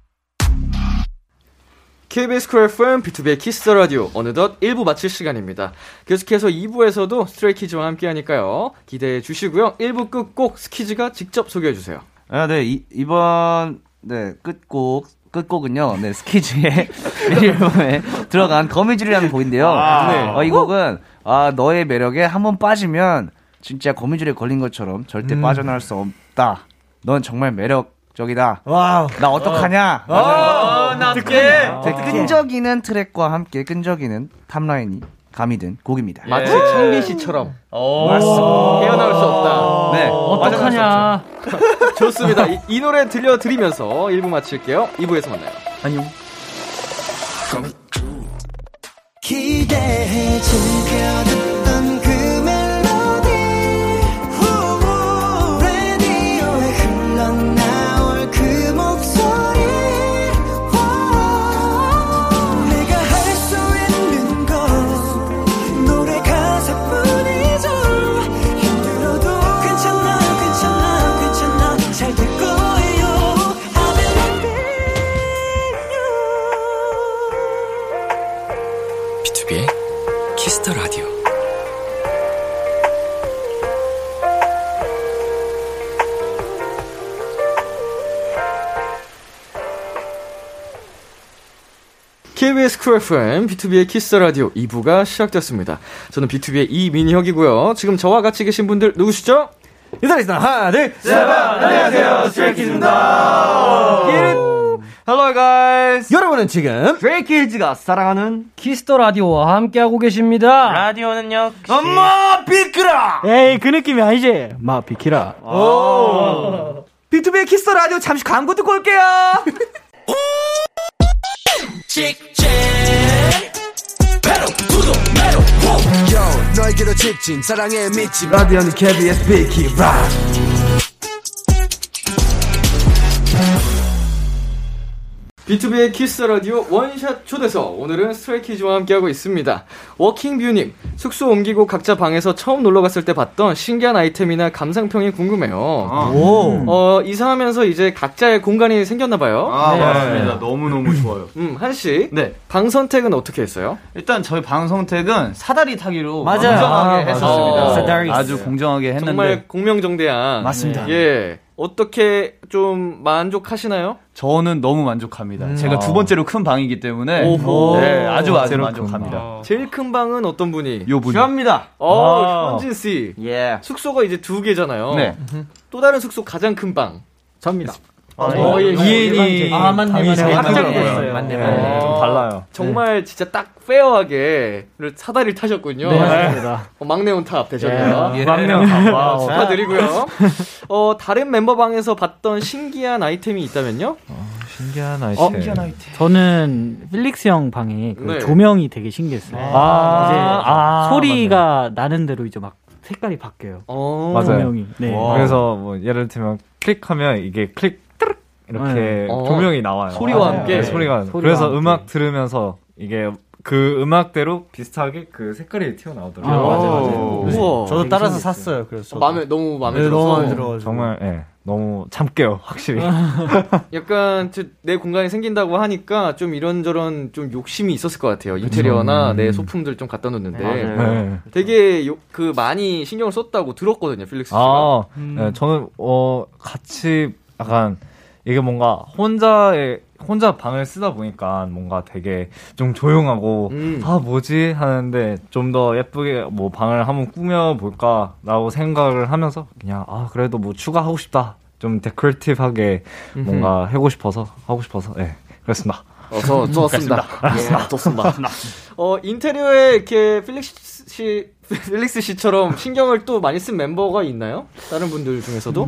KBS 쿨 FM, B2B의 키스 더 라디오, 어느덧 1부 마칠 시간입니다. 계속해서 2부에서도 스트레이키즈와 함께 하니까요. 기대해 주시고요. 1부 끝곡 스키즈가 직접 소개해 주세요. 아, 네, 이, 이번, 네, 끝곡, 끝곡은요, 네, 스키즈의 앨범에 (laughs) 들어간 거미줄이라는 곡인데요. 아, 네. 어, 이 곡은, 아, 너의 매력에 한 번 빠지면, 진짜 거미줄에 걸린 것처럼 절대 음. 빠져나올 수 없다. 넌 정말 매력 적이다. Wow. 나 어떡하냐? 어, 나 어떡해? 되게 끈적이는 트랙과 함께 끈적이는 topline이 가미된 곡입니다. 마치 창빈 씨처럼. 맞습니다. 헤어나올 수 없다. 네. 어떡하냐. (laughs) 좋습니다. 이, 이 노래 들려드리면서 1부 마칠게요. 2부에서 만나요. 안녕. 기대해 즐겨 KBS 쿨 FM, 비투비의 키스 더 라디오 2부가 시작됐습니다. 저는 비투비의 이민혁이고요. 지금 저와 같이 계신 분들 누구시죠? 인사드리겠습니다. 하나, 둘, 셋. 안녕하세요, 스트레이키즈입니다. Hello guys. 여러분은 지금 스트레이키즈가 사랑하는 키스 더 라디오와 함께하고 계십니다. 라디오는 역시 엄마 비키라. 에이 그 느낌이 아니지 마 비키라 오. 비투비의 키스 라디오 잠시 광고 듣고 올게요. (laughs) 직진 배로 구독 매로 요 너에게로 직진 사랑에 미친 라디오는 KBS 비키라. B2B의 키스 라디오 원샷 초대석. 오늘은 스트레이키즈와 함께하고 있습니다. 워킹뷰님, 숙소 옮기고 각자 방에서 처음 놀러 갔을 때 봤던 신기한 아이템이나 감상평이 궁금해요. 오. 어, 이사하면서 이제 각자의 공간이 생겼나 봐요. 아, 네. 맞습니다. 너무 너무 좋아요. 음, 한씨. 네. 방 선택은 어떻게 했어요? 일단 저희 방 선택은 사다리 타기로 맞아요. 공정하게 아, 했었습니다. 맞아요. 사다리. 아주 공정하게 했는데 정말 공명정대한. 맞습니다. 예. 어떻게 좀 만족하시나요? 저는 너무 만족합니다. 음. 제가 아. 두 번째로 큰 방이기 때문에 오호. 네, 아주 아주 제일 만족합니다. 제일 큰 방은 어떤 분이? 요 분이. 주합니다. 어, 아. 현진 씨. 예. 숙소가 이제 두 개잖아요. 네. 또 다른 숙소 가장 큰 방. 접니다. 어, 예, 아이엔이 아, 맞네, 맞네. 제일 확장이 많더라고요. 됐어요. 맞네, 네. 맞네. 좀 달라요. 정말 진짜 딱 fair하게 사다리를 타셨군요. 네, 맞습니다. 어, 막내 on top 되셨네요. 예. 막내 on top. Wow. 축하드리고요. 어, 다른 멤버 방에서 봤던 신기한 아이템이 있다면요? 신기한 어, 아이템. 저는 필릭스 형 방에 그 네. 조명이 되게 신기했어요. 아, 이제 아, 소리가 나는 대로 이제 막 색깔이 바뀌어요. 어. 맞아요. 조명이. 네. 그래서 뭐 예를 들면 클릭하면 이게 클릭 이렇게 네. 어. 조명이 나와요. 소리와 맞아요. 함께? 네, 소리가. 소리와 그래서 함께. 음악 들으면서 이게 그 음악대로 비슷하게 그 색깔이 튀어나오더라고요. 아, 맞아요, 맞아요. 우와. 저도 따라서 샀어요. 그래서 마음에 너무 마음에 네, 들어서 너무 마음에 들어가지고. 정말 예. 너무 참게요, 확실히. (laughs) 약간 저- 내 공간이 생긴다고 하니까 좀 이런저런 좀 욕심이 있었을 것 같아요. 인테리어나 음. 내 소품들 좀 갖다 놓는데 네. 되게 요- 그 많이 신경을 썼다고 들었거든요, 필릭스 씨가. 아, 음. 네, 저는 어 같이 약간 이게 뭔가 혼자의 혼자 방을 쓰다 보니까 뭔가 되게 좀 조용하고 음. 아 뭐지 하는데 좀 더 예쁘게 뭐 방을 한번 꾸며 볼까라고 생각을 하면서 그냥 아 그래도 뭐 추가하고 싶다 좀 데코레이티브하게 뭔가 하고 싶어서 하고 싶어서 예 그렇습니다. 어서 (laughs) 좋았습니다. 예, 좋습니다. (laughs) 어 인테리어에 이렇게 필릭스 씨 필릭스 씨처럼 신경을 또 많이 쓴 멤버가 있나요? 다른 분들 중에서도?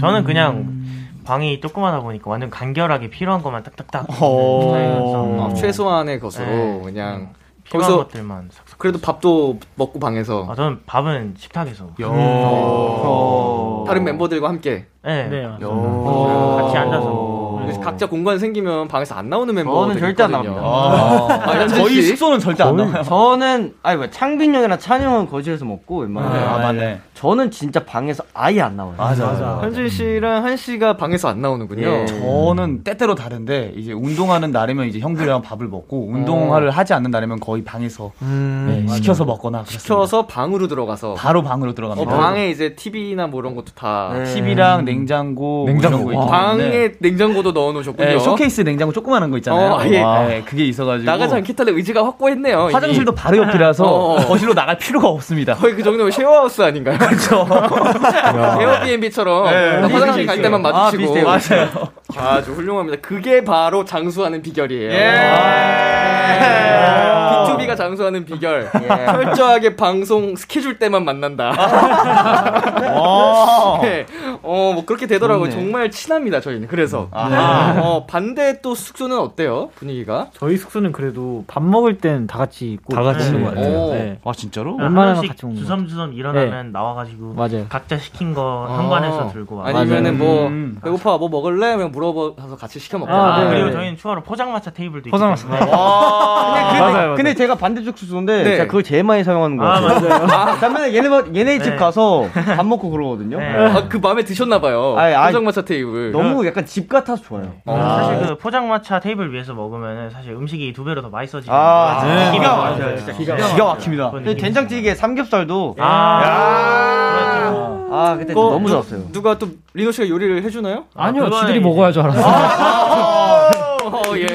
저는 그냥 방이 조그마다 보니까 완전 간결하게 필요한 것만 딱딱딱. 어, 네, 아, 최소한의 것으로 네. 그냥 필요한 거기서 것들만 싹싹. 그래도 밥도 먹고 방에서 아, 저는 밥은 식탁에서. 어. 다른 멤버들과 함께 네. 네. 어. 같이 앉아서. 그래서 각자 공간 생기면 방에서 안 나오는 멤버 저는 절대 안 나옵니다. 아, 현진 저희 씨? 숙소는 절대 안 나와요. 저는 아니 뭐 창빈 형이랑 찬이 형은 거실에서 먹고 웬만하면 아, 맞네. 저는 진짜 방에서 아예 안 나와요. 맞아, 맞아. 현진 씨랑 한 씨가 방에서 안 나오는군요. 예. 저는 때때로 다른데 이제 운동하는 날이면 이제 형들이랑 밥을 먹고 운동을 하지 않는 날이면 거의 방에서 음, 네, 시켜서 먹거나 그렇습니다. 시켜서 방으로 들어가서 바로 방으로 어, 들어갑니다. 방에 이제 TV나 뭐 이런 것도 다 네. TV랑 냉장고, 냉장고. 거 있기 방에 때문에 냉장고도 넣어 놓으셨군요. 네, 쇼케이스 냉장고 조그마한 거 있잖아요. 어, 예. 네, 그게 있어가지고 나가지 않겠다는 의지가 확고했네요. 이미. 화장실도 바로 옆이라서 (laughs) 어, 어. 거실로 나갈 필요가 없습니다. 거의 그 정도면 쉐어하우스 아닌가요? 그렇죠. (laughs) 에어비앤비처럼 네, 화장실 갈 때만 아, 마주치고 비슷해요. 맞아요. 아주 훌륭합니다. 그게 바로 장수하는 비결이에요. 예. B2B가 장수하는 비결. 철저하게 방송 스케줄 때만 만난다. (laughs) 네. 어, 뭐 그렇게 되더라고요. 좋네. 정말 친합니다, 저희는. 그래서. 아 하. 어, 반대 또 숙소는 어때요? 분위기가? 저희 숙소는 그래도 밥 먹을 땐 다 같이 있고 다 같이 먹는 것 같아요. 오. 네. 아 진짜로? 번씩 같이 먹는 거 주섬주섬 일어나면 나와가지고 맞아요. 각자 시킨 거 아. 현관에서 들고 와. 아니면은 뭐 음. 배고파 뭐 먹을래? 그냥 물어봐서 같이 시켜 먹고. 아, 아, 네. 그리고 저희는 추가로 포장마차 테이블도 포장마차. 있기 때문에 근데, 근데, 맞아요, 맞아요. 근데 제가 반대쪽 숙소인데 네. 제가 그걸 제일 많이 사용하는 거 아, 같아요. 아, 맨날 (laughs) 얘네 바- 얘네 집 네. 가서 밥 먹고 (laughs) 그러거든요. 네. 아, 그 마음에 드셨나 봐요. 포장마차 테이블. 너무 약간 집 같아서 좋아요. 사실 그 포장마차 테이블 위에서 먹으면은 사실 음식이 두 배로 더 맛있어지는 아, 그 네. 기가. 막혀요, 진짜 기가 기가. 막힙니다. 근데 느낌이 된장찌개 삼겹살도 아, 아 그때 그거 너무 누- 좋았어요. 누가 또 리노 씨가 요리를 해주나요? 아니요, 그거는 지들이 이제- 먹어야죠, 알아서. 어, 예.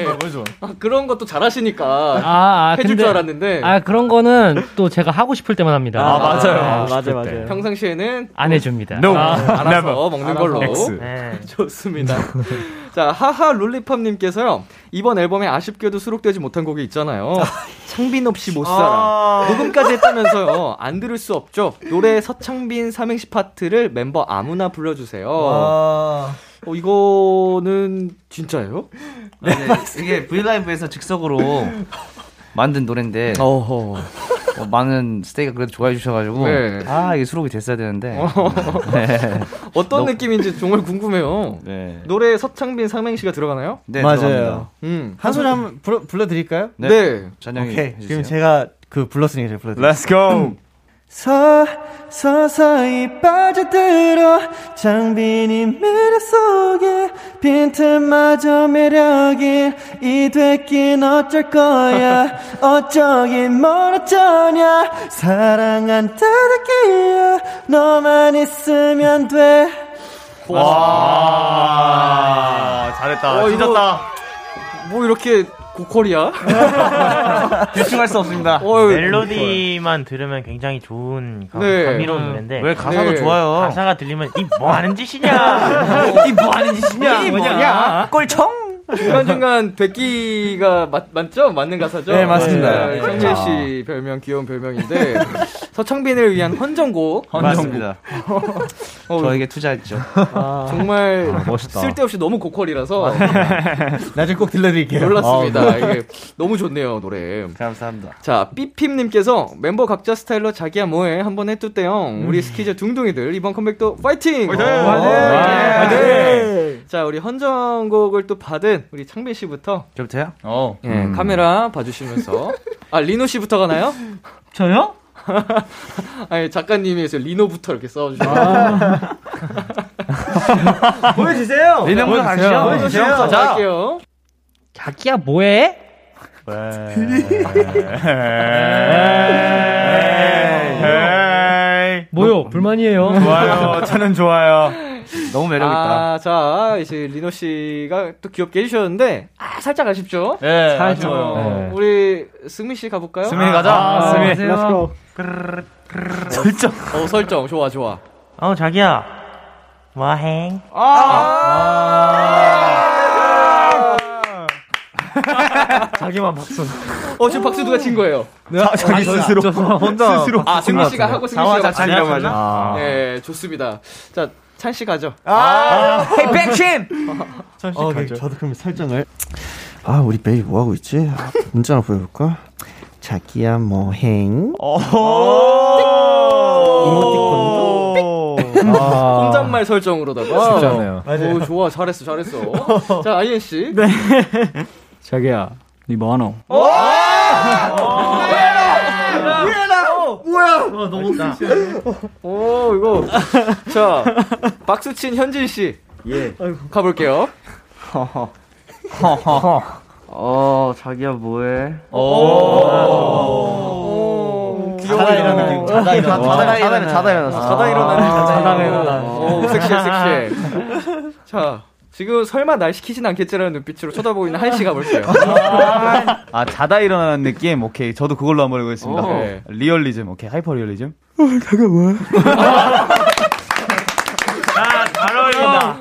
아, 그런 것도 잘하시니까 아, 아, 해줄 근데- 줄 알았는데 아, 그런 거는 또 제가 하고 싶을 때만 합니다. 아, 맞아요. 아, 맞아요, 맞아요. 평상시에는 안 해줍니다. No. 아, 알아서 Never. 먹는 걸로. 네. (laughs) 좋습니다. (laughs) 자, 하하 룰리팝님께서요. 이번 앨범에 아쉽게도 수록되지 못한 곡이 있잖아요. 창빈 없이 못 살아. 녹음까지 했다면서요. 안 들을 수 없죠. 노래 서창빈 삼행시 파트를 멤버 아무나 불러주세요. 어, 이거는 진짜예요? 네, 이게 브이라이브에서 즉석으로 만든 노래인데 어허. 어, 많은 스테이가 그래도 좋아해 주셔가지고 네. 아 이게 수록이 됐어야 되는데 네. 어떤 너- 느낌인지 정말 궁금해요. 네. 노래에 서창빈 삼행시가 들어가나요? 네, 맞아요. 들어갑니다. 음. 한 소리 한번 불러, 불러드릴까요? 네. 네. 전영이 오케이. 해주세요. 그럼 제가 그 불렀으니까 제가 불러드릴게요. Let's go. 서, 서서히 빠져들어 장빈이 미래 속에 빈틈마저 매력이 이 되긴 어쩔 거야 (laughs) 어쩌긴 뭘 어쩌냐 사랑한다기야 너만 있으면 돼 와, 잘했다. 어, 찢었다. 뭐 이렇게 고퀄이야? (laughs) 대충 할 수 없습니다. 멜로디만 들으면 굉장히 좋은 감, 네. 감미로운 노래인데 왜 가사도 좋아요. 가사가 들리면 이 뭐 하는 짓이냐 이 뭐 하는 짓이냐? 이 뭐냐? 꼴청? 중간중간 백기가 맞, 맞죠? 맞는 가사죠? 네, 맞습니다. 네, 네. 창민 씨 별명 귀여운 별명인데 서창빈을 위한 헌정곡. 맞습니다. 어, 저에게 투자했죠. 아, 정말 아, 멋있다. 쓸데없이 너무 고퀄이라서 나중에 꼭 들려드릴게요. 놀랐습니다. 아, 네. 이게 너무 좋네요 노래. 감사합니다. 자 삐핌님께서 멤버 각자 스타일로 자기야 뭐해 한번 해뚜대요. 우리 스키즈 둥둥이들 이번 컴백도 파이팅! 화이팅! 화이팅! 화이팅! 자 우리 헌정곡을 또 받은 우리 창빈 씨부터. 저부터요? 어. 예, 카메라 봐주시면서. (laughs) 아 리노 씨부터 가나요? 저요? (laughs) 아니 작가님이 해서 리노부터 이렇게 써주시고. (laughs) 보여주세요. 리노부터 가시죠. 보여주세요. 자, 자, 갈게요. 자기야 뭐해? 뭐요? 불만이에요? 좋아요. 저는 좋아요. 너무 아, 자, 이제 리노 씨가 또 귀엽게 해주셨는데, 아, 살짝 아쉽죠? 네, 살짝. 어, 우리 승민 씨 가볼까요? 승민이 가자. 아, 승민. 안녕하세요. Let's go. 설정. 어, 설정. 좋아, 좋아. 어 자기야 와행 자기만 박수. 어, 지금 박수 누가 친 거예요? 자, 자기 스스로. 혼자 스스로. 아, 승민 씨가 하고 승민 씨가. 하죠. 아. 네, 좋습니다. 자, 찬씨 가죠. 아, 헤이, 백신! 어, 네, 저도 그럼 설정을. 아, 우리 베이 뭐 하고 있지? 아, 문자 하나 보여볼까? 자기야 뭐행. 아. 혼잣말 설정으로다가. 쉽지 않아요. 오, 좋아. 잘했어, 잘했어. (laughs) 자, 아이엔 씨. 네. 자기야, 니 뭐하노? 뭐야? 너무 오, 이거. (laughs) 자, 박수 친 현진 씨. 예. 가 볼게요. (laughs) 어, 자기야 뭐해? 자다 일어나는 자다 일어나. 자다 일어나. 자다 일어나. 자다 일어나는 아, 자다 일어나. 오, 섹시해, 섹시해. 자, (laughs) 지금 설마 날 시키진 않겠지라는 눈빛으로 쳐다보이는 한 씨가 볼게요. 아, 자다 일어나는 느낌? 오케이. 저도 그걸로 한번 해보겠습니다. 오. 네. 리얼리즘, 오케이. 하이퍼 리얼리즘. 자기야 뭐해? 잘 어울린다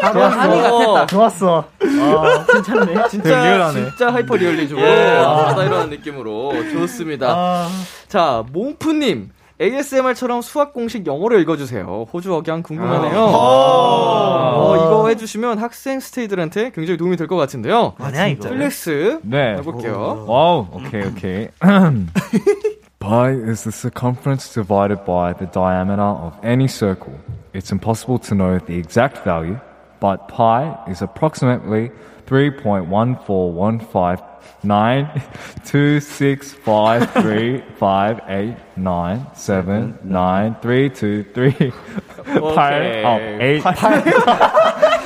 좋았어. 한이 같았다. 좋았어. 아, 괜찮네. 진짜 리얼하네. 진짜 하이퍼 리얼리즘으로 예. 자다 일어나는 느낌으로 좋습니다. 자, 몽푸님. ASMR처럼 수학 공식 영어로 읽어주세요. 호주 억양 궁금하네요. 어, 이거 해주시면 학생 스테이들한테 굉장히 도움이 될 것 같은데요. 뭐냐, 이거? 플렉스 네. 해볼게요. 와우. 오케이, 오케이. (clears throat) Pi is the circumference divided by the diameter of any circle. It's impossible to know the exact value, but pi is approximately 3.14155993389389 (laughs) 오케이. (laughs)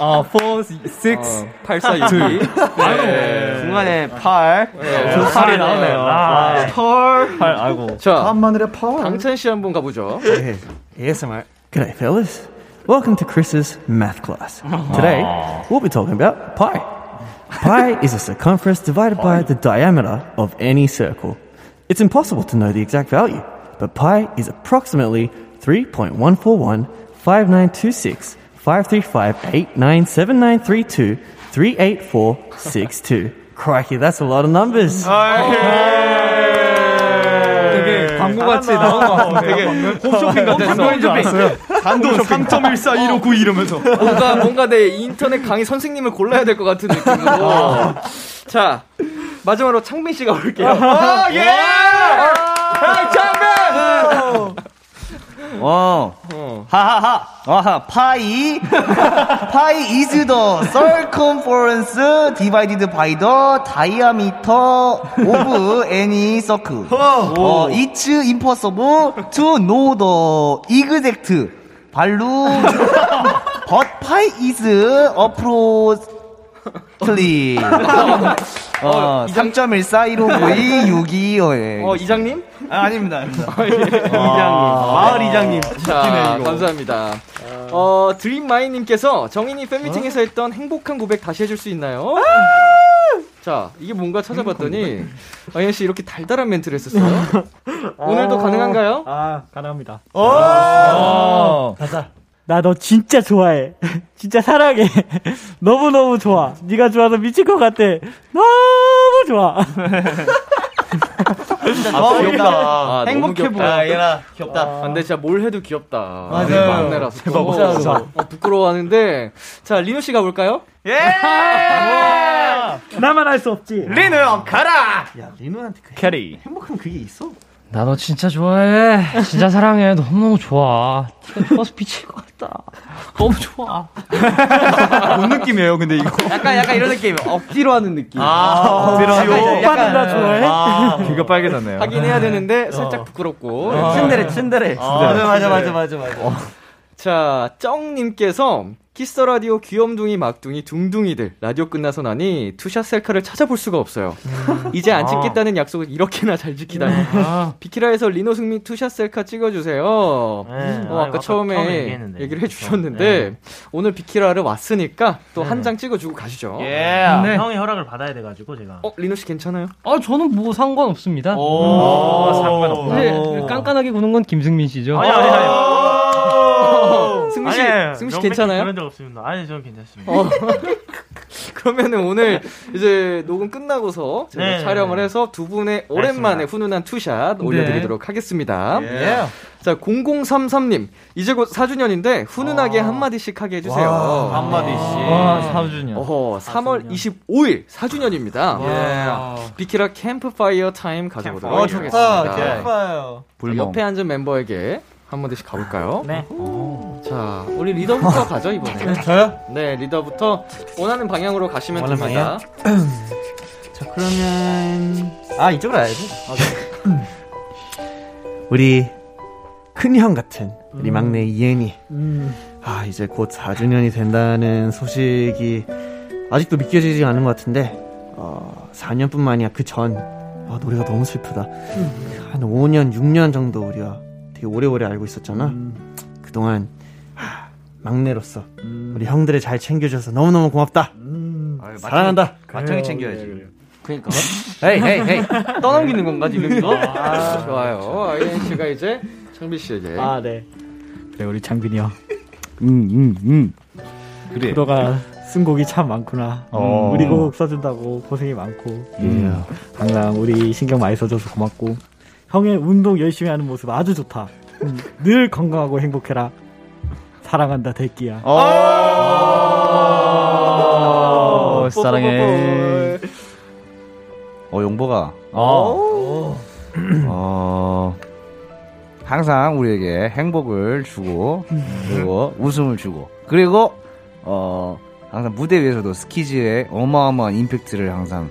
어, 8 어, 4 6 842. 네. 중간에 팔. 네. 팔이 나오네요. 아, 펄. 팔, 아이고. 자, 한마늘의 파워. 강찬 씨 한번 가보죠. Okay, ASMR. G'day, fellas. Welcome to Chris's math class. Today, we'll be talking about pi. Pi is a circumference divided by the diameter of any circle. It's impossible to know the exact value, but pi is approximately 3.141 5926 535 897932 38462. Crikey, that's a lot of numbers. 되게 광고같이 나온 것 같은데. 홈쇼핑 같았어. 광고인 줄 알았어요. 단돈 3.141592 이러면서. (laughs) 뭔가 뭔가 내 인터넷 강의 선생님을 골라야 될 것 같은 느낌으로. (laughs) 자 마지막으로 창빈 씨가 올게요. 아, 예! 아, 창빈! 어. 어. 하하하. 아하. 파이. 파이 is the circumference divided by the diameter of any circle. 어, it's impossible to know the exact value. but pi is appro (laughs) 틀리. 어, 3.1 사이로 모이 625에. 어, 이장님? 아, 아닙니다, 아닙니다. 이장님. 마을 이장님. 자. 감사합니다. 어, 드림마이님께서 정인이 팬미팅에서 했던 행복한 고백 다시 해줄 수 있나요? 자, 이게 뭔가 찾아봤더니, 아이엔 씨 이렇게 달달한 멘트를 했었어요. 오늘도 가능한가요? 아, 가능합니다. 오! 가자. 나 너 진짜 좋아해. (laughs) 진짜 사랑해. (laughs) 너무너무 좋아. 네가 좋아서 미칠 것 같아. 너무 좋아. 아, 귀엽다. 아, 행복해. 보여. 아, 얘나 귀엽다. 아, 근데 진짜 뭘 해도 귀엽다. 맞아요. 막내라서. 대박, 어, 진짜. 어, 부끄러워하는데. 자, 리노 씨가 볼까요? 예! 나만 할수 없지. 리노 형 가라. 야 리노한테 그 캐리. 행복한 그게 있어? 나 너 진짜 좋아해. 진짜 사랑해. 너무너무 좋아. 버스 미칠 것 같다. 너무 좋아. 뭔 느낌이에요, 근데 이거? 약간 약간 이런 느낌. 억지로 하는 느낌. 아, 억지로 하고. 오빠는 나 좋아해? 아, 귀가 빨개졌네요. 하긴 해야 되는데, 살짝 부끄럽고. 어. 츤데레 츤데레. 아, 맞아 맞아 맞아 맞아 맞아. 자, 쩡님께서 키스 더 라디오 귀염둥이 막둥이 둥둥이들 라디오 끝나서 나니 two shot 셀카를 찾아볼 수가 없어요. 이제 안 아. 찍겠다는 약속을 이렇게나 잘 지키다니. 비키라에서 리노 승민 two shot 셀카 찍어주세요. 네, 어, 아, 아까 이거 처음에 처음에 얘기했는데. 얘기를 해주셨는데 오늘 비키라를 왔으니까 또한 네. 장 찍어주고 가시죠. 예. 네. 형의 허락을 받아야 돼가지고 제가. 어, 리노 씨 괜찮아요? 아, 저는 뭐 상관없습니다. 오, 상관없다. 네, 깐깐하게 구는 건 김승민 씨죠. 아니 아니 아니. 승민 씨, 아니, 승민 씨 괜찮아요? 그런 적 없습니다. 아니 저는 괜찮습니다. 어. (laughs) 그러면은 오늘 이제 녹음 끝나고서 네. 촬영을 해서 두 분의 오랜만에 훈훈한 two shot 올려드리도록 하겠습니다. 예. 자, 0033님. 이제 곧 4주년인데 훈훈하게 한마디씩 하게 해주세요. 와, 한마디씩. 와, 4주년. 어허, 3월 25일 4주년입니다. 예. 비키라 캠프파이어 타임 가져보도록 어 하겠습니다. 좋다. 캠파요. 자, 옆에 앉은 멤버에게 한마디씩 가볼까요? 네. 자, 우리 리더부터 (laughs) 가죠, 이번에. 저요? 네, 리더부터 원하는 방향으로 가시면 원하는 됩니다. (clears throat) 자 그러면 아 이쪽으로 와야지. (clears throat) 우리 큰형 같은 우리 막내 이엔이 아 이제 곧 4주년이 된다는 소식이 아직도 믿겨지지 않는 것 같은데 어, 4년뿐만 아니라 그전 아, 노래가 너무 슬프다. 한 5년 6년 정도 우리가 되게 오래오래 알고 있었잖아. 그동안 하, 막내로서 우리 형들을 잘 챙겨줘서 너무너무 고맙다. 사랑한다. 마청이 챙겨야지. 그러니까. 헤이, 헤이, 헤이. (laughs) 떠넘기는 건가 지금 이거? 아, 좋아요. 아이엔 씨가 이제 창빈 씨에게. 아, 네. 그래, 우리 장빈이 형. 음, 음, 음. 그래. 너가 쓴 곡이 참 많구나. 어. 우리 곡 써준다고 고생이 많고. 음. 항상 우리 신경 많이 써줘서 고맙고. 형의 운동 열심히 하는 모습 아주 좋다. 음, 늘 건강하고 행복해라. 사랑한다, 대끼야. 어, 사랑해. 어, 용보가. 어. 어, 항상 우리에게 행복을 주고, 그리고 웃음을 주고, 그리고, 어, 항상 무대 위에서도 스키즈의 어마어마한 임팩트를 항상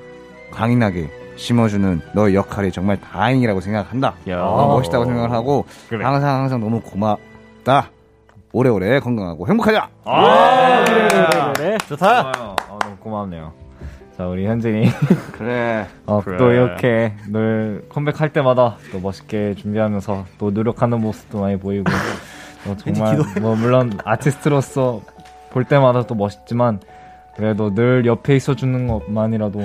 강인하게 심어주는 너의 역할이 정말 다행이라고 생각한다. 야. 어, 멋있다고 생각을 하고, 그래. 항상 항상 너무 고맙다. 오래오래 건강하고 행복하자! 아, 그래, 그래, 그래. 좋다. 좋아요. 어, 너무 고맙네요. 자, 우리 현진이. (laughs) 그래. 어, 그래. 또 이렇게 늘 컴백할 때마다 또 멋있게 준비하면서 또 노력하는 모습도 많이 보이고 또 (laughs) 정말 뭐 물론 아티스트로서 볼 때마다 또 멋있지만 그래도 늘 옆에 있어주는 것만이라도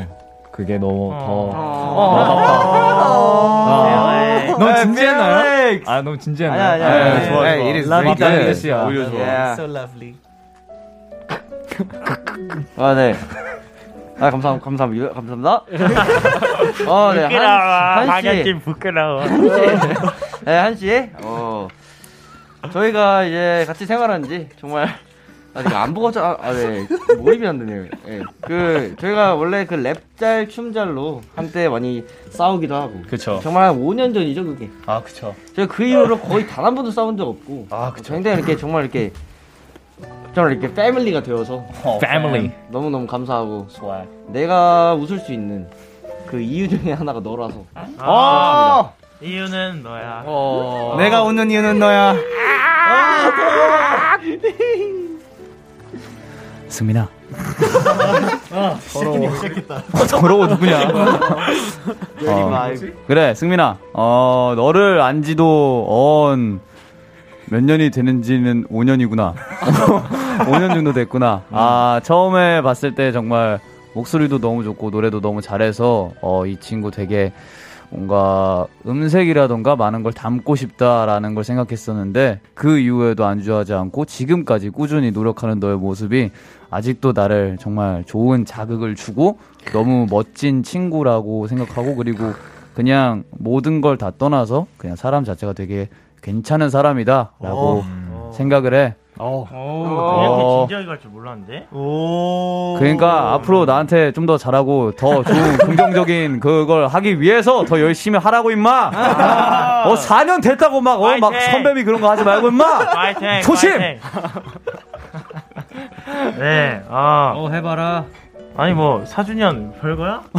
그게 너무 더 아, 너무 진지했나요? 아 너무 진지했나요? 아니야, 아니야, 아니야. 아, 좋아 좋아. It is very good. 씨야. 오히려 좋아. Yeah. So lovely. 아, 네. 아, 감사, 감사합니다. 감사합니다. 어, 네. 한, 한 씨. 부끄러워. 네, 한 씨. 어. 저희가 이제 같이 생활한 지 정말 아직 안 보고 자, 아, 네. 몰입이 안 되네요. 예. 그, 저희가 원래 그 랩잘, 춤잘로 한때 많이 싸우기도 하고. 그쵸. 정말 한 5년 전이죠, 그게. 아 그쵸. 저희가 그 이후로 거의 단 한 번도 싸운 적 없고. 아 그쵸. 굉장히 이렇게 정말 이렇게 정말 이렇게 패밀리가 되어서 Family. 너무너무 감사하고 좋아요. 내가 웃을 수 있는 그 이유 중에 하나가 너라서 아, 이유는 너야. 어. 내가 웃는 이유는 너야. (laughs) 승민아. 더러워. 시작했다. (laughs) 어, 더러워 누구냐? (laughs) 어, 그래 승민아. 어 너를 안지도 언 몇 년이 되는지는 5년이구나. 5년 (laughs) 정도 됐구나. 아 처음에 봤을 때 정말 목소리도 너무 좋고 노래도 너무 잘해서 어 이 친구 되게 뭔가 음색이라던가 많은 걸 담고 싶다라는 걸 생각했었는데 그 이후에도 안주하지 않고 지금까지 꾸준히 노력하는 너의 모습이 아직도 나를 정말 좋은 자극을 주고 너무 멋진 친구라고 생각하고 그리고 그냥 모든 걸 다 떠나서 그냥 사람 자체가 되게 괜찮은 사람이다라고 생각을 해. 오, 어. 이렇게 진지하게 갈 줄 몰랐는데. 그러니까 앞으로 나한테 좀 더 잘하고 더 좋은 (laughs) 긍정적인 그걸 하기 위해서 더 열심히 하라고 임마. 어 4년 됐다고 막 어 막 파이팅! 선배미 그런 거 하지 말고 임마. 파이팅! 조심. 파이팅! 네, 아. 어, 해봐라. 아니, 뭐, 4주년 별거야? (laughs)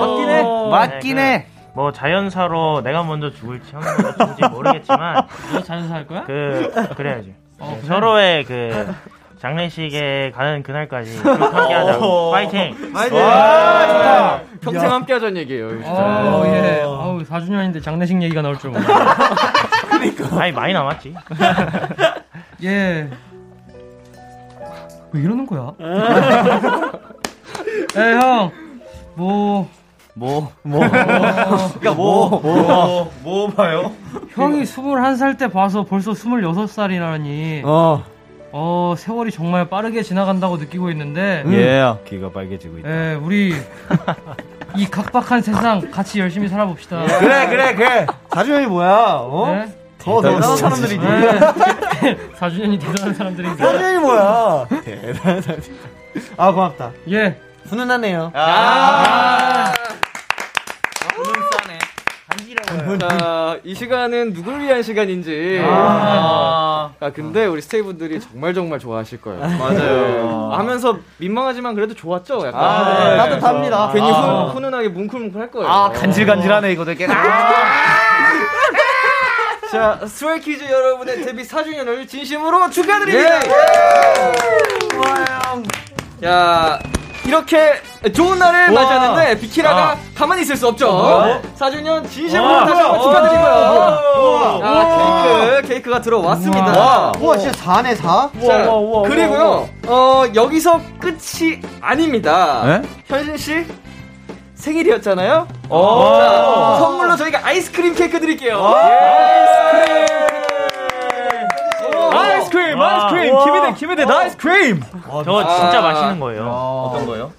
맞긴 해. 맞긴 해. 뭐, 자연사로 내가 먼저 죽을지, 형이 먼저 죽을지 모르겠지만. (laughs) 너 자연사 할 거야? 그, 그래야지. 어, 네, 그래. 서로의 그, 장례식에 가는 그날까지 쭉 함께 하자. 파이팅! 파이팅! 와, 좋다. 평생 함께 하자는 얘기예요, 진짜. 어, 예. 아우, 4주년인데 장례식 얘기가 나올 줄 몰라. (laughs) 그러니까. 아니, 많이 남았지. (laughs) 예. 왜 이러는 거야? 에, 형. 뭐. 뭐, 뭐. 그러니까 뭐, 뭐, 뭐 봐요? 형이 21살 때 봐서 벌써 26살이라니. 어. 어, 세월이 정말 빠르게 지나간다고 느끼고 있는데. 예. 귀가 빨개지고 있다. 예, 우리 이 각박한 세상 같이 열심히 살아봅시다. 그래, 그래, 그래. 4주년이 뭐야? 어? 네? 더 대단한 사람들이지. 네. (laughs) 4주년이 대단한 사람들인데. 4주년이 뭐야? 대단한 사람. 아, 고맙다. 예. 훈훈하네요. 아. 자, 이 시간은 누굴 위한 시간인지. 아. 아, 근데 우리 스테이분들이 정말 정말 좋아하실 거예요. 맞아요. 아, 하면서 민망하지만 그래도 좋았죠? 약간. 아, 네. 따뜻합니다. 괜히 아. 훈, 훈훈하게 뭉클뭉클 할 거예요. 아, 간질간질하네, 이거 되게. (laughs) 자, 스트레이키즈 여러분의 데뷔 4주년을 진심으로 축하드립니다. 좋아요. 자, 이렇게 좋은 날을 우와. 맞이하는데 비키라가 아. 가만히 있을 수 없죠. 어? 4주년 진심으로 우와. 다시 한번 우와. 축하드리고요. 우와. 자, 케이크, 케이크가 들어왔습니다. 우와, 진짜 4네, 4? 자, 그리고요, 어, 여기서 끝이 아닙니다. 네? 현진 씨 생일이었잖아요. 오. 자, 선물로 저희가 아이스크림 케이크 드릴게요. 아이스크림, 아이스크림, 기미대, 기미대, 아이스크림. 저 진짜 아. 맛있는 거예요. 어떤 거요?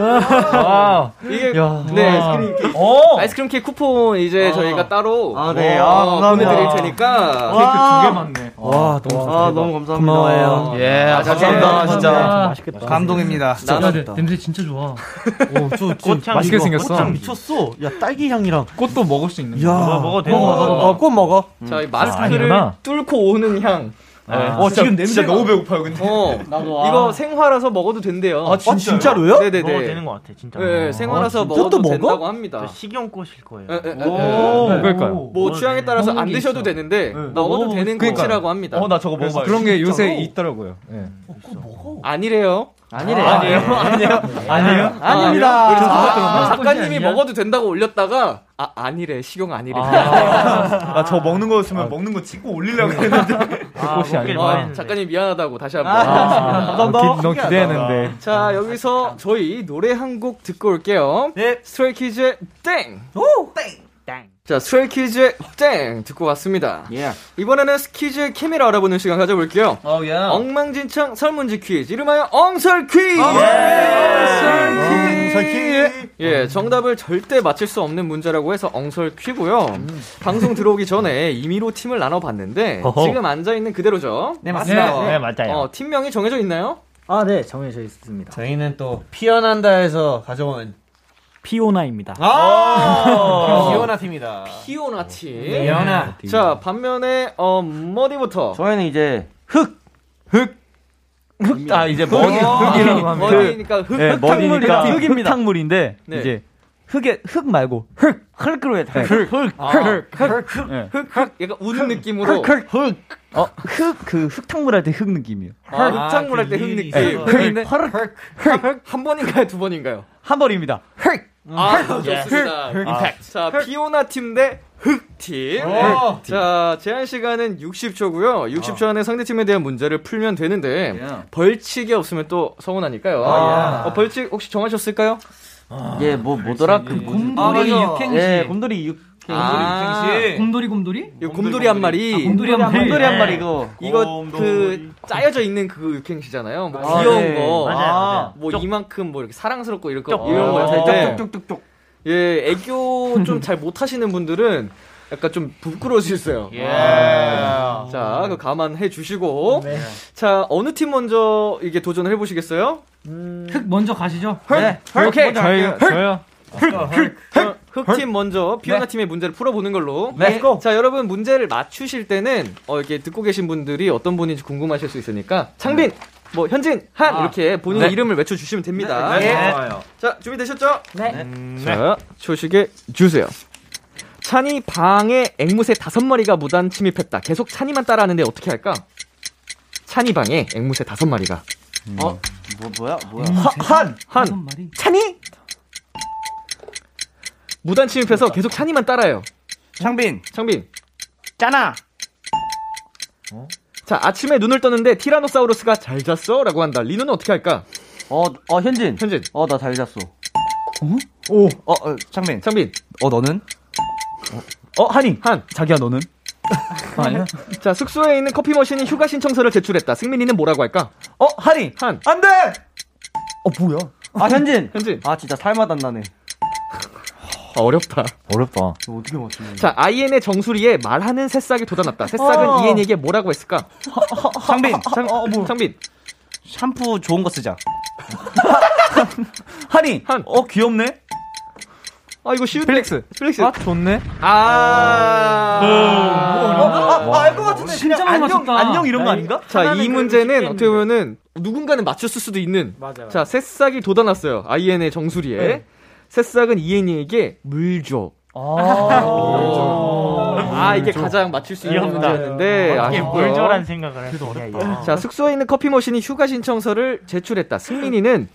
아, 이게 야. 네 와. 아이스크림 케이크, 오. 아이스크림 케이크 쿠폰 이제 저희가 따로 아, 네. 어, 아, 감사합니다. 보내드릴 테니까 케이크 두개 맞네. 와, 너무 아 너무 감사합니다. 고마워요. 예, 아, 감사합니다, 진짜. 맛있겠다. 감동입니다. 야, 네, 냄새 진짜 좋아. (laughs) 오, 저, 저 꽃향 맛있게 이거, 생겼어. 꽃향 미쳤어. 야, 딸기 향이랑. 꽃도 먹을 수 있는 야, 먹어, 먹어. 어, 꽃 먹어. 자, 이 마스크를 아니구나. 뚫고 오는 향. 네. 어, 지금 냄새 너무 배고파요, 근데. 어, (laughs) 이거 생화라서 먹어도 된대요. 아, 진- 진짜로요? 네네네. 먹어도 되는 것 같아, 진짜. 네, 생화라서 아, 진짜? 먹어도 또 먹어? 된다고 합니다. 저 식용꽃일 거예요. 에, 에, 에. 그러니까요. 뭐 취향에 따라서 안게 드셔도. 되는데 먹어도 되는. 꽃이라고 합니다. 어, 나 저거 먹어봐. 그런 게 요새 있더라고요. 예. 아니래요. 아니래요. 아 니에요. 아니에요. 아니에요? 아닙니다. 그래서 아, 아, 작가님이 아니야? 먹어도 된다고 올렸다가 아 아니래 식용 아니래. 아, (laughs) 저 먹는 거였으면 먹는 거 찍고 올리려고 했는데. 아, 꽃이 먹길 아니구나. 아, 바랬는데. 작가님 미안하다고 다시 한번. 아, 기, 너무 기대했는데. 자 여기서 저희 노래 한 곡 듣고 올게요. 네. 스트레이키즈의 땡. 오, 땡. 자 스트레이키즈의 땡 듣고 왔습니다. 예. 이번에는 스키즈의 케미를 알아보는 시간 가져볼게요. 어, 예. 엉망진창 설문지 퀴즈 이름하여 엉설 퀴즈. 엉설 퀴즈. 예, 정답을 절대 맞힐 수 없는 문제라고 해서 엉설 퀴고요. 방송 들어오기 전에 임의로 팀을 나눠봤는데 어허. 지금 앉아 있는 그대로죠. 네, 맞습니다. 네, 맞아요. 어, 팀명이 정해져 있나요? 아, 네, 정해져 있습니다. 저희는 또 피어난다에서 가져온 피오나입니다. 아, 피오나 팀이다. 피오나 팀. 피오나. 자, 반면에 어 머리부터. 저희는 이제 아 이제 머리 흙이라고 하면 머리니까 흙. 네, 머리니까 흙탕물이다. 흙탕물인데 네. 이제 흑에 흑 말고 해야 돼. 흑. 흑. 아, 예. 약간 우는 느낌으로. 흑. 흑. 흑. 어, 흑, 그 흑탕물 할때흑 느낌이에요. 아, 흑탕물 할때흑 느낌. 흑인데 흑, 흑, 한 번인가요, 두 번인가요? 한 번입니다. 흑. 아, 흑. 좋습니다. 흑. 임팩트. 자, 피오나 팀 대 흑팀. 오. 자, 제한 시간은 60초고요. 60초 안에 상대팀에 대한 문제를 풀면 되는데 벌칙이 없으면 또 서운하니까요. 아, 어, 벌칙 혹시 정하셨을까요? 예, 뭐 뭐더라? 그 곰돌이 육행시. 예, 곰돌이 육. 아, 곰돌이 곰돌이? 이 곰돌이 한 마리. 아, 곰돌이 한 마리. 곰돌이 한 마리 네. 이거. 이거 그 짜여져 있는 그 육행시잖아요. 뭐 아, 귀여운 네. 거, 맞아요, 맞아요. 뭐 이만큼 뭐 이렇게 사랑스럽고 이런 거 쪽. 이런 거 아, 쪽쪽쪽쪽. 예, 애교 좀 잘 못하시는 분들은 약간 좀 부끄러울 수 있어요. 예. 자, 그 감안해 주시고, 자 어느 팀 먼저 이게 도전을 해보시겠어요? 흑 먼저 가시죠. 네. 오케이. 저요. 저요. 흑팀 먼저 피오나 팀의 문제를 풀어보는 걸로. Go. 자 여러분 문제를 맞추실 때는 어, 이렇게 듣고 계신 분들이 어떤 분인지 궁금하실 수 있으니까 창빈, 뭐 현진, 한 아. 이렇게 본인의 네. 이름을 외쳐주시면 됩니다. 네, 네. 자 준비되셨죠? 네. 자 초식에 주세요. 찬이 방에 앵무새 다섯 마리가 무단 침입했다. 계속 찬이만 따라하는데 어떻게 할까? 찬이 방에 앵무새 다섯 마리가. 어, 뭐 뭐야? 뭐야? 한, 한, 찬이? 무단 침입해서 계속 찬이만 따라요. 창빈. 창빈. 짜나. 자, 아침에 눈을 떴는데 티라노사우루스가 잘 잤어? 라고 한다. 리노는 어떻게 할까? 어, 어, 현진. 현진. 어, 나 잘 잤어. 오. 어, 어, 창빈. 창빈. 어, 너는? 어, 한이. 한. 자기야, 너는? 아니야? (laughs) 자, 숙소에 있는 커피 머신이 휴가 신청서를 제출했다. 승민이는 뭐라고 할까? 어, 한이. 한. 안 돼! 어, 뭐야? 아, 현진. (laughs) 현진. 아, 진짜 살맛 안 나네. 아, 어렵다. 어렵다. 어떻게 맞추냐. 자, IN의 정수리에 말하는 새싹이 돋아났다. 새싹은 어. 이엔에게 뭐라고 했을까? (laughs) 창빈. 창, 어, 뭐. 창빈. 샴푸 좋은 거 쓰자. 한이. 한. 어, 귀엽네? 아, 이거 쉬운데. Flex. Flex. 아, 좋네. 아. 아, 아, 알것 같은데. 진짜 안녕, 맞췄다. 안녕 이런 거 아닌가? 자, 이 문제는 어떻게 보면은 누군가는 맞췄을 수도 있는. 맞아요. 자, 새싹이 돋아났어요. IN의 정수리에. 네. 새싹은 이엔이에게 물 줘. (laughs) 아, 이게 가장 맞출 수 있는. 문제였는데 아쉽고요. 물 줘란 생각을 했어. 자, 숙소에 있는 커피 머신이 휴가 신청서를 제출했다. 승민이는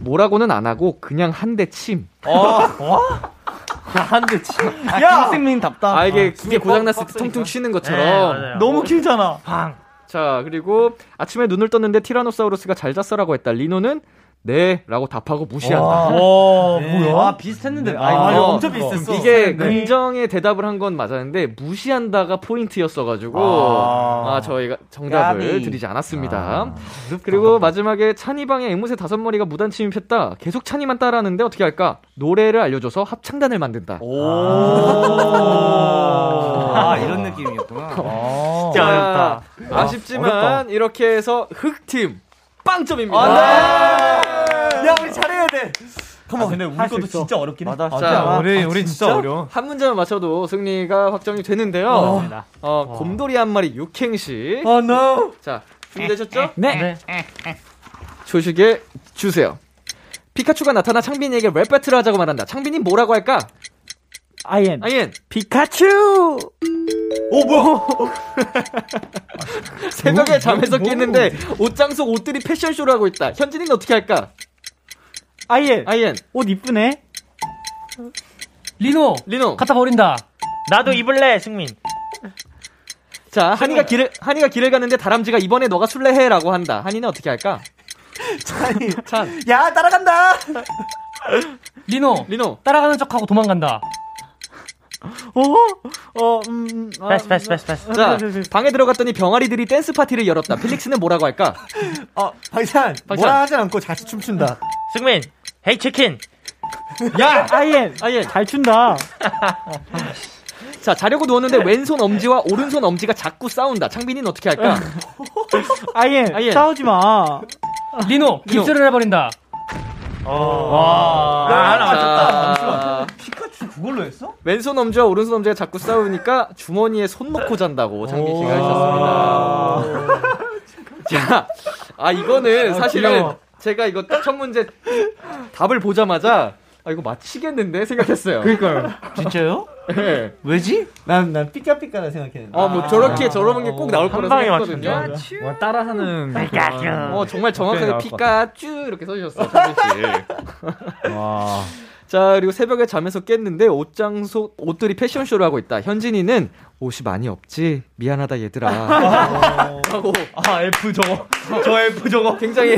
뭐라고는 안 하고 그냥 한 대 침. 한대 치. 야! 김승민답다. 아, 이게 기계 고장났을 때 통통 치는 것처럼. 너무 길잖아. 방. 자, 그리고 아침에 눈을 떴는데 티라노사우루스가 잘 잤어라고 했다. 리노는 네 라고 답하고 무시한다. 와, 뭐야? 아, 비슷했는데. 아, 아, 이거 엄청 비슷했어. 이게 네. 긍정의 대답을 한 건 맞았는데 무시한다가 포인트였어가지고 아, 아. 저희가 정답을 까비. 드리지 않았습니다. 그리고 마지막에 찬이방에 앵무새 다섯 마리가 무단 침입 했다. 계속 찬이만 따라하는데 어떻게 할까? 노래를 알려줘서 합창단을 만든다. 아, 이런 느낌이었구나. (laughs) 진짜 어렵다. 아쉽지만 어렵다. 이렇게 해서 흑팀 빵점입니다. 야, 우리 잘해야 돼. 컴온. 근데 우리 것도 있어. 진짜 어렵긴 해. 맞아. 자, 우리, 우리 진짜 어려워. 한 문제만 맞춰도 승리가 확정이 되는데요. 어, 곰돌이 한 마리 육행시. 어, no. 자, 준비되셨죠? 네. 조식에 주세요. 피카츄가 나타나 창빈이에게 랩 배틀을 하자고 말한다. 창빈이 뭐라고 할까? 아이엔. 아이엔. 피카츄! 오, 뭐야? (laughs) 새벽에 잠에서 깼는데 옷장 속 옷들이 패션쇼를 하고 있다. 현진이는 어떻게 할까? 아이엔. 아이엔. 옷 이쁘네. 리노. 리노. 갖다 버린다. 나도 입을래, 승민. 자, 한이가 길을 한이가 길을 가는데 다람쥐가 이번에 너가 술래해라고 한다. 한이는 어떻게 할까? (laughs) 찬이. 찬. 야, 따라간다. 리노. 리노. 따라가는 척하고 도망간다. 어? 어, 음, 아, 패스, 패스, 패스, 패스. 자, 방에 들어갔더니 병아리들이 댄스 파티를 열었다. 필릭스는 뭐라고 할까? 어, 방찬. 방찬. 뭐라 하지 않고 같이 춤춘다. 승민, hey chicken. (laughs) 야! 아이엔. 아이엔. 잘 춘다. 자, 자려고 누웠는데 왼손 엄지와 오른손 엄지가 자꾸 싸운다. 창빈이는 어떻게 할까? (laughs) 아이엔. 아이엔. 싸우지 마. 리노. 깁스를 해버린다. 와. 아, 하나 맞췄다. 자, 피카츄 그걸로 했어? 왼손 엄지와 오른손 엄지가 자꾸 싸우니까 주머니에 손 넣고 잔다고 창빈 씨가 하셨습니다. (laughs) 자, 아 이거는 사실은 귀여워. 제가 이거 딱첫 문제 답을 보자마자 아 이거 맞히겠는데 생각했어요. 그러니까요. 진짜요? 네. 왜지? 난, 난 삐까삐까라 생각했는데. 아, 뭐 저렇게 저러는 게꼭 나올 거라 생각했거든요. 맞췄네. 뭐 따라하는 피카츄. 어, 정말 정확하게 피카츄 이렇게 써주셨어요, 정민 씨. 와. 자, 그리고 새벽에 잠에서 깼는데 옷장소, 옷들이 패션쇼를 하고 있다. 현진이는 옷이 많이 없지? 미안하다, 얘들아. 하고. (laughs) 아, F 저거. 저 F 저거. 굉장히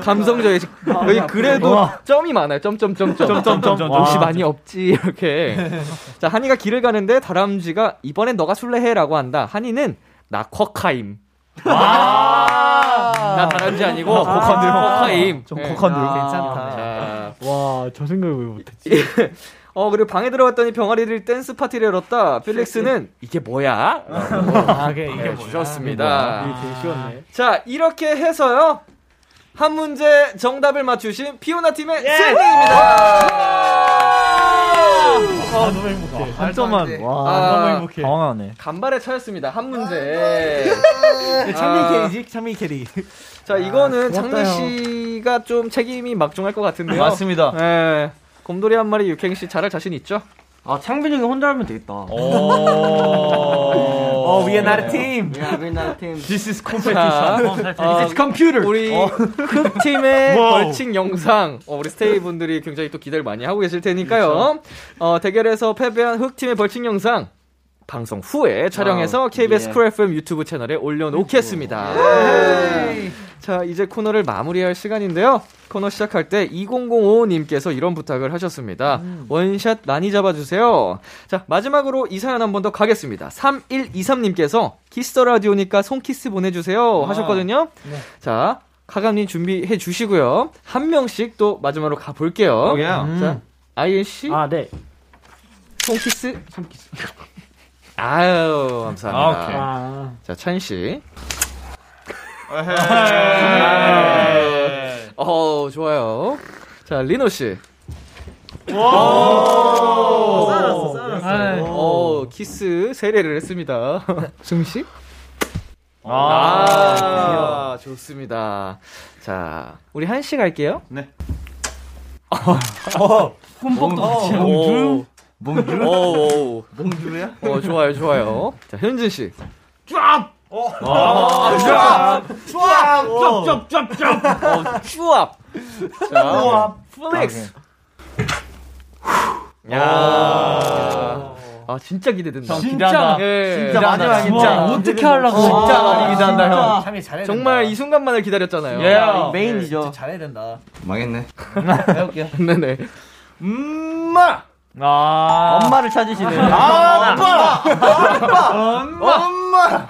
감성적이 여기 그래도 와. 점이 많아요. 점점점점. 점점점점. 옷이 와. 많이 없지 이렇게. (laughs) 자 한이가 길을 가는데 다람쥐가 이번엔 너가 술래해라고 한다. 한이는 나 쿼카임. 나 다람쥐 아니고 아, 쿼카임. 쿼카임. 좀 쿼카임. 괜찮다. 자. 와, 저 생각을 왜 못했지? (laughs) 어 그리고 방에 들어갔더니 병아리들이 댄스 파티를 열었다. 필릭스는 이게 뭐야? (laughs) 아, 이게 뭐야? 주셨습니다. 이게 되게 쉬웠네. 자, 이렇게 해서요. 한 문제 정답을 맞추신 피오나 팀의 승리입니다. 아, 너무 행복해. 한 점만. 와, 아, 너무 행복해. 당황하네. 간발의 차였습니다. 한 문제. 창빈 아. carry지? 창빈 carry. 자, 이거는 고맙다요. 장미 씨가 좀 책임이 막중할 것 같은데요. 맞습니다. 네. 곰돌이 한 마리 육행 씨 잘할 자신 있죠? 아, 창빈 형이 혼자 하면 되겠다. 어, we are not a team. Yeah, we're not a team. This is 자, competition. 어, This is computer. 우리 어. 흑팀의. (laughs) 벌칙 영상, 어, 우리 스테이 분들이 굉장히 또 기대를 많이 하고 계실 테니까요. 어, 대결에서 패배한 흑팀의 벌칙 영상, 방송 후에 촬영해서 와우. KBS 예. 쿨 FM 유튜브 채널에 올려놓겠습니다. 자, 이제 코너를 마무리할 시간인데요. 코너 시작할 때 2005님께서 이런 부탁을 하셨습니다. 원샷 많이 잡아주세요. 자, 마지막으로 이 사연 한 번 더 가겠습니다. 3123님께서 키스 더 라디오니까 손키스 보내주세요. 하셨거든요. 자, 카감님 준비해 주시고요. 한 명씩 또 마지막으로 가볼게요. 예. 자, 음. 아이엔 씨. 아, 네. 손키스. 손키스. (laughs) 아유, 감사합니다. 아. 아. 자, 찬 씨. 에헤이. 어, 좋아요. 자, 리노씨. 오. 쌀았어, 쌀았어. 어, 키스 세례를 했습니다. (laughs) 승 씨? 아, 아, 좋습니다. 자, 우리 한 씨 갈게요. 네. 어, 흠뻑 어, 몽주? 몽주? 오, 몽주야? 어, 좋아요, 좋아요. 자, 현진 씨. 쫙! 어. 아, 쫙! 쫙! 쫙! 어, 쭈압. 자, 우와. 필릭스. 야. 아, 진짜 기대된다. 형, 기대한다. 예. 진짜 마지막에 진짜 우와, 어떻게 하려고. 진짜 많이 기대한다, 진짜. 형. 찬이 잘해야 정말 된다. 이 순간만을 기다렸잖아요. 예, 메인이죠. 진짜 잘해야 된다. 망했네. 해볼게요. (laughs) 네네. 엄마! 아. 엄마를 찾으시네. 아, 아빠! 아빠! 엄마!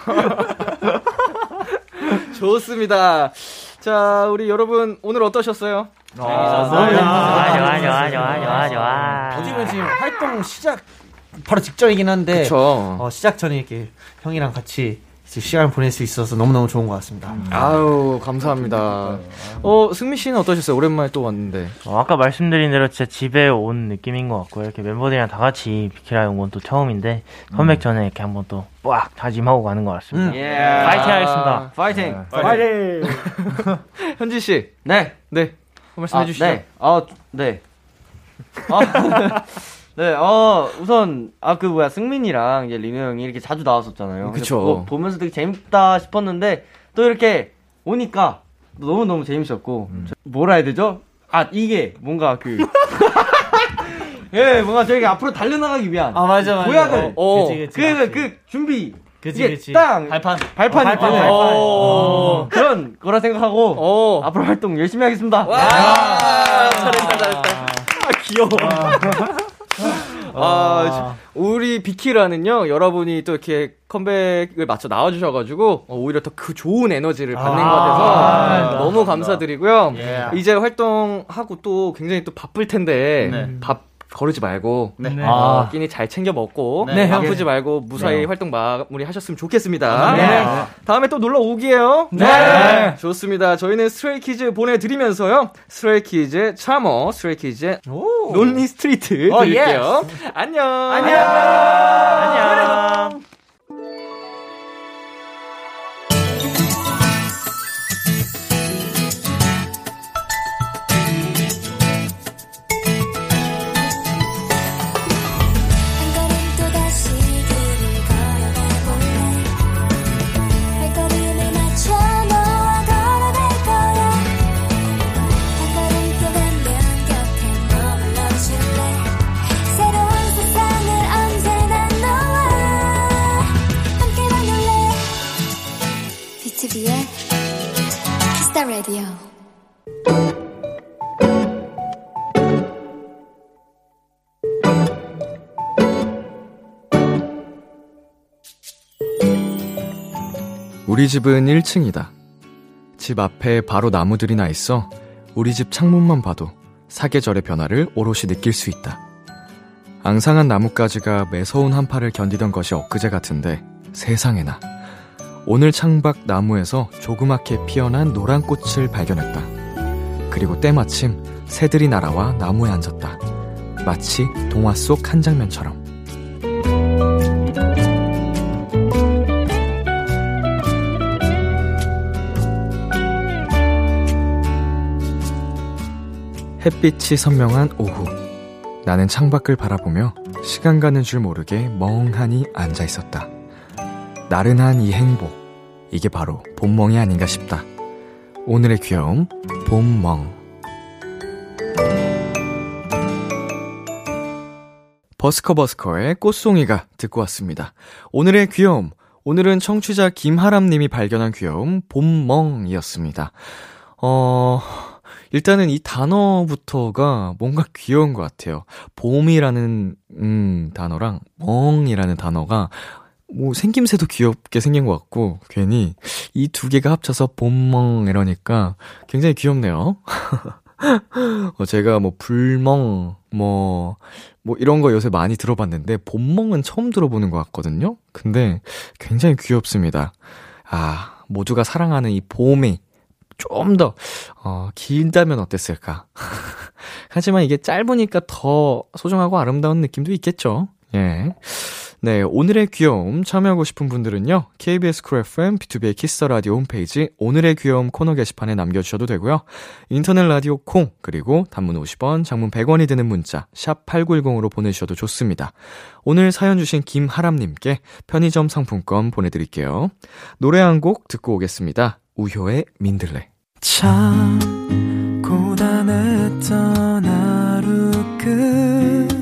좋습니다. 자, 우리 여러분, 오늘 어떠셨어요? 좋아, 좋아, 좋아, 좋아, 좋아, 좋아. 어떻게 보면 지금 활동 시작 바로 직전이긴 한데 그쵸. 어, 시작 전에 이렇게 형이랑 같이 시간을 보낼 수 있어서 너무너무 좋은 것 같습니다. 아유, 감사합니다. 어, 승민 씨는 어떠셨어요? 오랜만에 또 왔는데. 어, 아까 말씀드린 대로 진짜 집에 온 느낌인 것 같고요. 이렇게 멤버들이랑 다 같이 비키라 온 건 또 처음인데 컴백 전에 이렇게 한번 또 빡 다짐하고 가는 것 같습니다. 예. 파이팅 하겠습니다. 파이팅. 파이팅! 현진 씨. 네. 네. 한 말씀 해주시죠. 네. 아, 네. 아, (laughs) 네, 어, 우선, 아, 그, 뭐야, 승민이랑 이제 리노 형이 이렇게 자주 나왔었잖아요. 그쵸. 그거 보면서 되게 재밌다 싶었는데, 또 이렇게 오니까 너무너무 재밌었고, 저- 뭐라 해야 되죠? 아, 이게 뭔가 그, (laughs) 예, 뭔가 저희가 앞으로 달려나가기 위한. 아, 맞아, 맞아. 도약을. 어, 그치, 그치, 그, 그치. 그, 준비. 그치, 이게 그치. 땅. 발판. 발판. 어, 발판, 네. 발판. 어, 그런 거라 생각하고, 앞으로 활동 열심히 하겠습니다. 와, 잘했다, 잘했다. 아, 귀여워. 아, 우리 비키라는요, 여러분이 또 이렇게 컴백을 맞춰 나와주셔가지고, 어, 오히려 더 그 좋은 에너지를 받는 것 같아서, 아, 너무 감사드리고요. 예. 이제 활동하고 또 굉장히 또 바쁠 텐데, 네. 밥 거르지 말고, 네. 아, 끼니 잘 챙겨 먹고, 네. 아프지 말고 무사히 네. 활동 마무리 하셨으면 좋겠습니다. 네. 다음에 또 놀러 오기에요. 네. 좋습니다. 저희는 스트레이키즈 보내드리면서요. 스트레이키즈의 차머, 스트레이키즈의 Lonely Street 어, 드릴게요. 안녕. 안녕. 안녕. Radio. 우리 집은 1층이다. 집 앞에 바로 나무들이 나 있어 우리 집 창문만 봐도 사계절의 변화를 오롯이 느낄 수 있다. 앙상한 나뭇가지가 매서운 한파를 견디던 것이 엊그제 같은데 세상에나. 오늘 창밖 나무에서 조그맣게 피어난 노란 꽃을 발견했다. 그리고 때마침 새들이 날아와 나무에 앉았다. 마치 동화 속 한 장면처럼. 햇빛이 선명한 오후. 나는 창밖을 바라보며 시간 가는 줄 모르게 멍하니 앉아 있었다. 나른한 이 행복. 이게 바로 봄멍이 아닌가 싶다. 오늘의 귀여움, 봄멍. 버스커버스커의 꽃송이가 듣고 왔습니다. 오늘의 귀여움. 오늘은 청취자 김하람님이 발견한 귀여움, 봄멍이었습니다. 어, 일단은 이 단어부터가 뭔가 귀여운 것 같아요. 봄이라는, 음, 단어랑 멍이라는 단어가 뭐 생김새도 귀엽게 생긴 것 같고, 괜히 이 두 개가 합쳐서 봄멍 이러니까 굉장히 귀엽네요. (laughs) 어, 제가 뭐 불멍, 뭐, 뭐 이런 거 요새 많이 들어봤는데, 봄멍은 처음 들어보는 것 같거든요? 근데 굉장히 귀엽습니다. 아, 모두가 사랑하는 이 봄이 좀 더, 어, 길다면 어땠을까? (laughs) 하지만 이게 짧으니까 더 소중하고 아름다운 느낌도 있겠죠? 예. 네, 오늘의 귀여움 참여하고 싶은 분들은요. KBS 쿨 FM BTOB의 키스 더 라디오 홈페이지 오늘의 귀여움 코너 게시판에 남겨 주셔도 되고요. 인터넷 라디오 콩 그리고 단문 50원, 장문 100원이 드는 문자 샵 8910으로 보내 주셔도 좋습니다. 오늘 사연 주신 김하람 님께 편의점 상품권 보내 드릴게요. 노래 한 곡 듣고 오겠습니다. 우효의 민들레. 참 고단했던 하루 끝널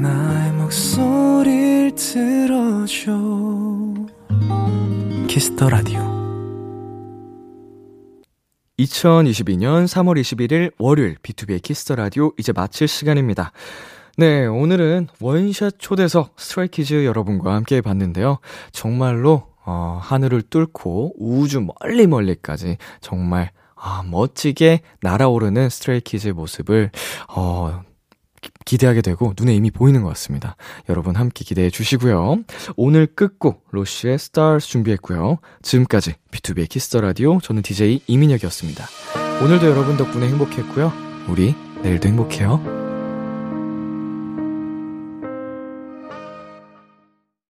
나의 목소리를 들어줘 키스 더 라디오 2022년 3월 21일 월요일 BTOB의 키스 더 라디오 이제 마칠 시간입니다. 네, 오늘은 원샷 초대석 스트레이키즈 여러분과 함께 해 봤는데요. 정말로 어, 하늘을 뚫고 우주 멀리 멀리까지 정말 아, 멋지게 날아오르는 스트레이키즈의 모습을 어, 기대하게 되고 눈에 이미 보이는 것 같습니다. 여러분 함께 기대해 주시고요. 오늘 끝곡 로시의 Stars 준비했고요. 지금까지 BTOB의 키스 더 라디오 저는 DJ 이민혁이었습니다. 오늘도 여러분 덕분에 행복했고요. 우리 내일도 행복해요.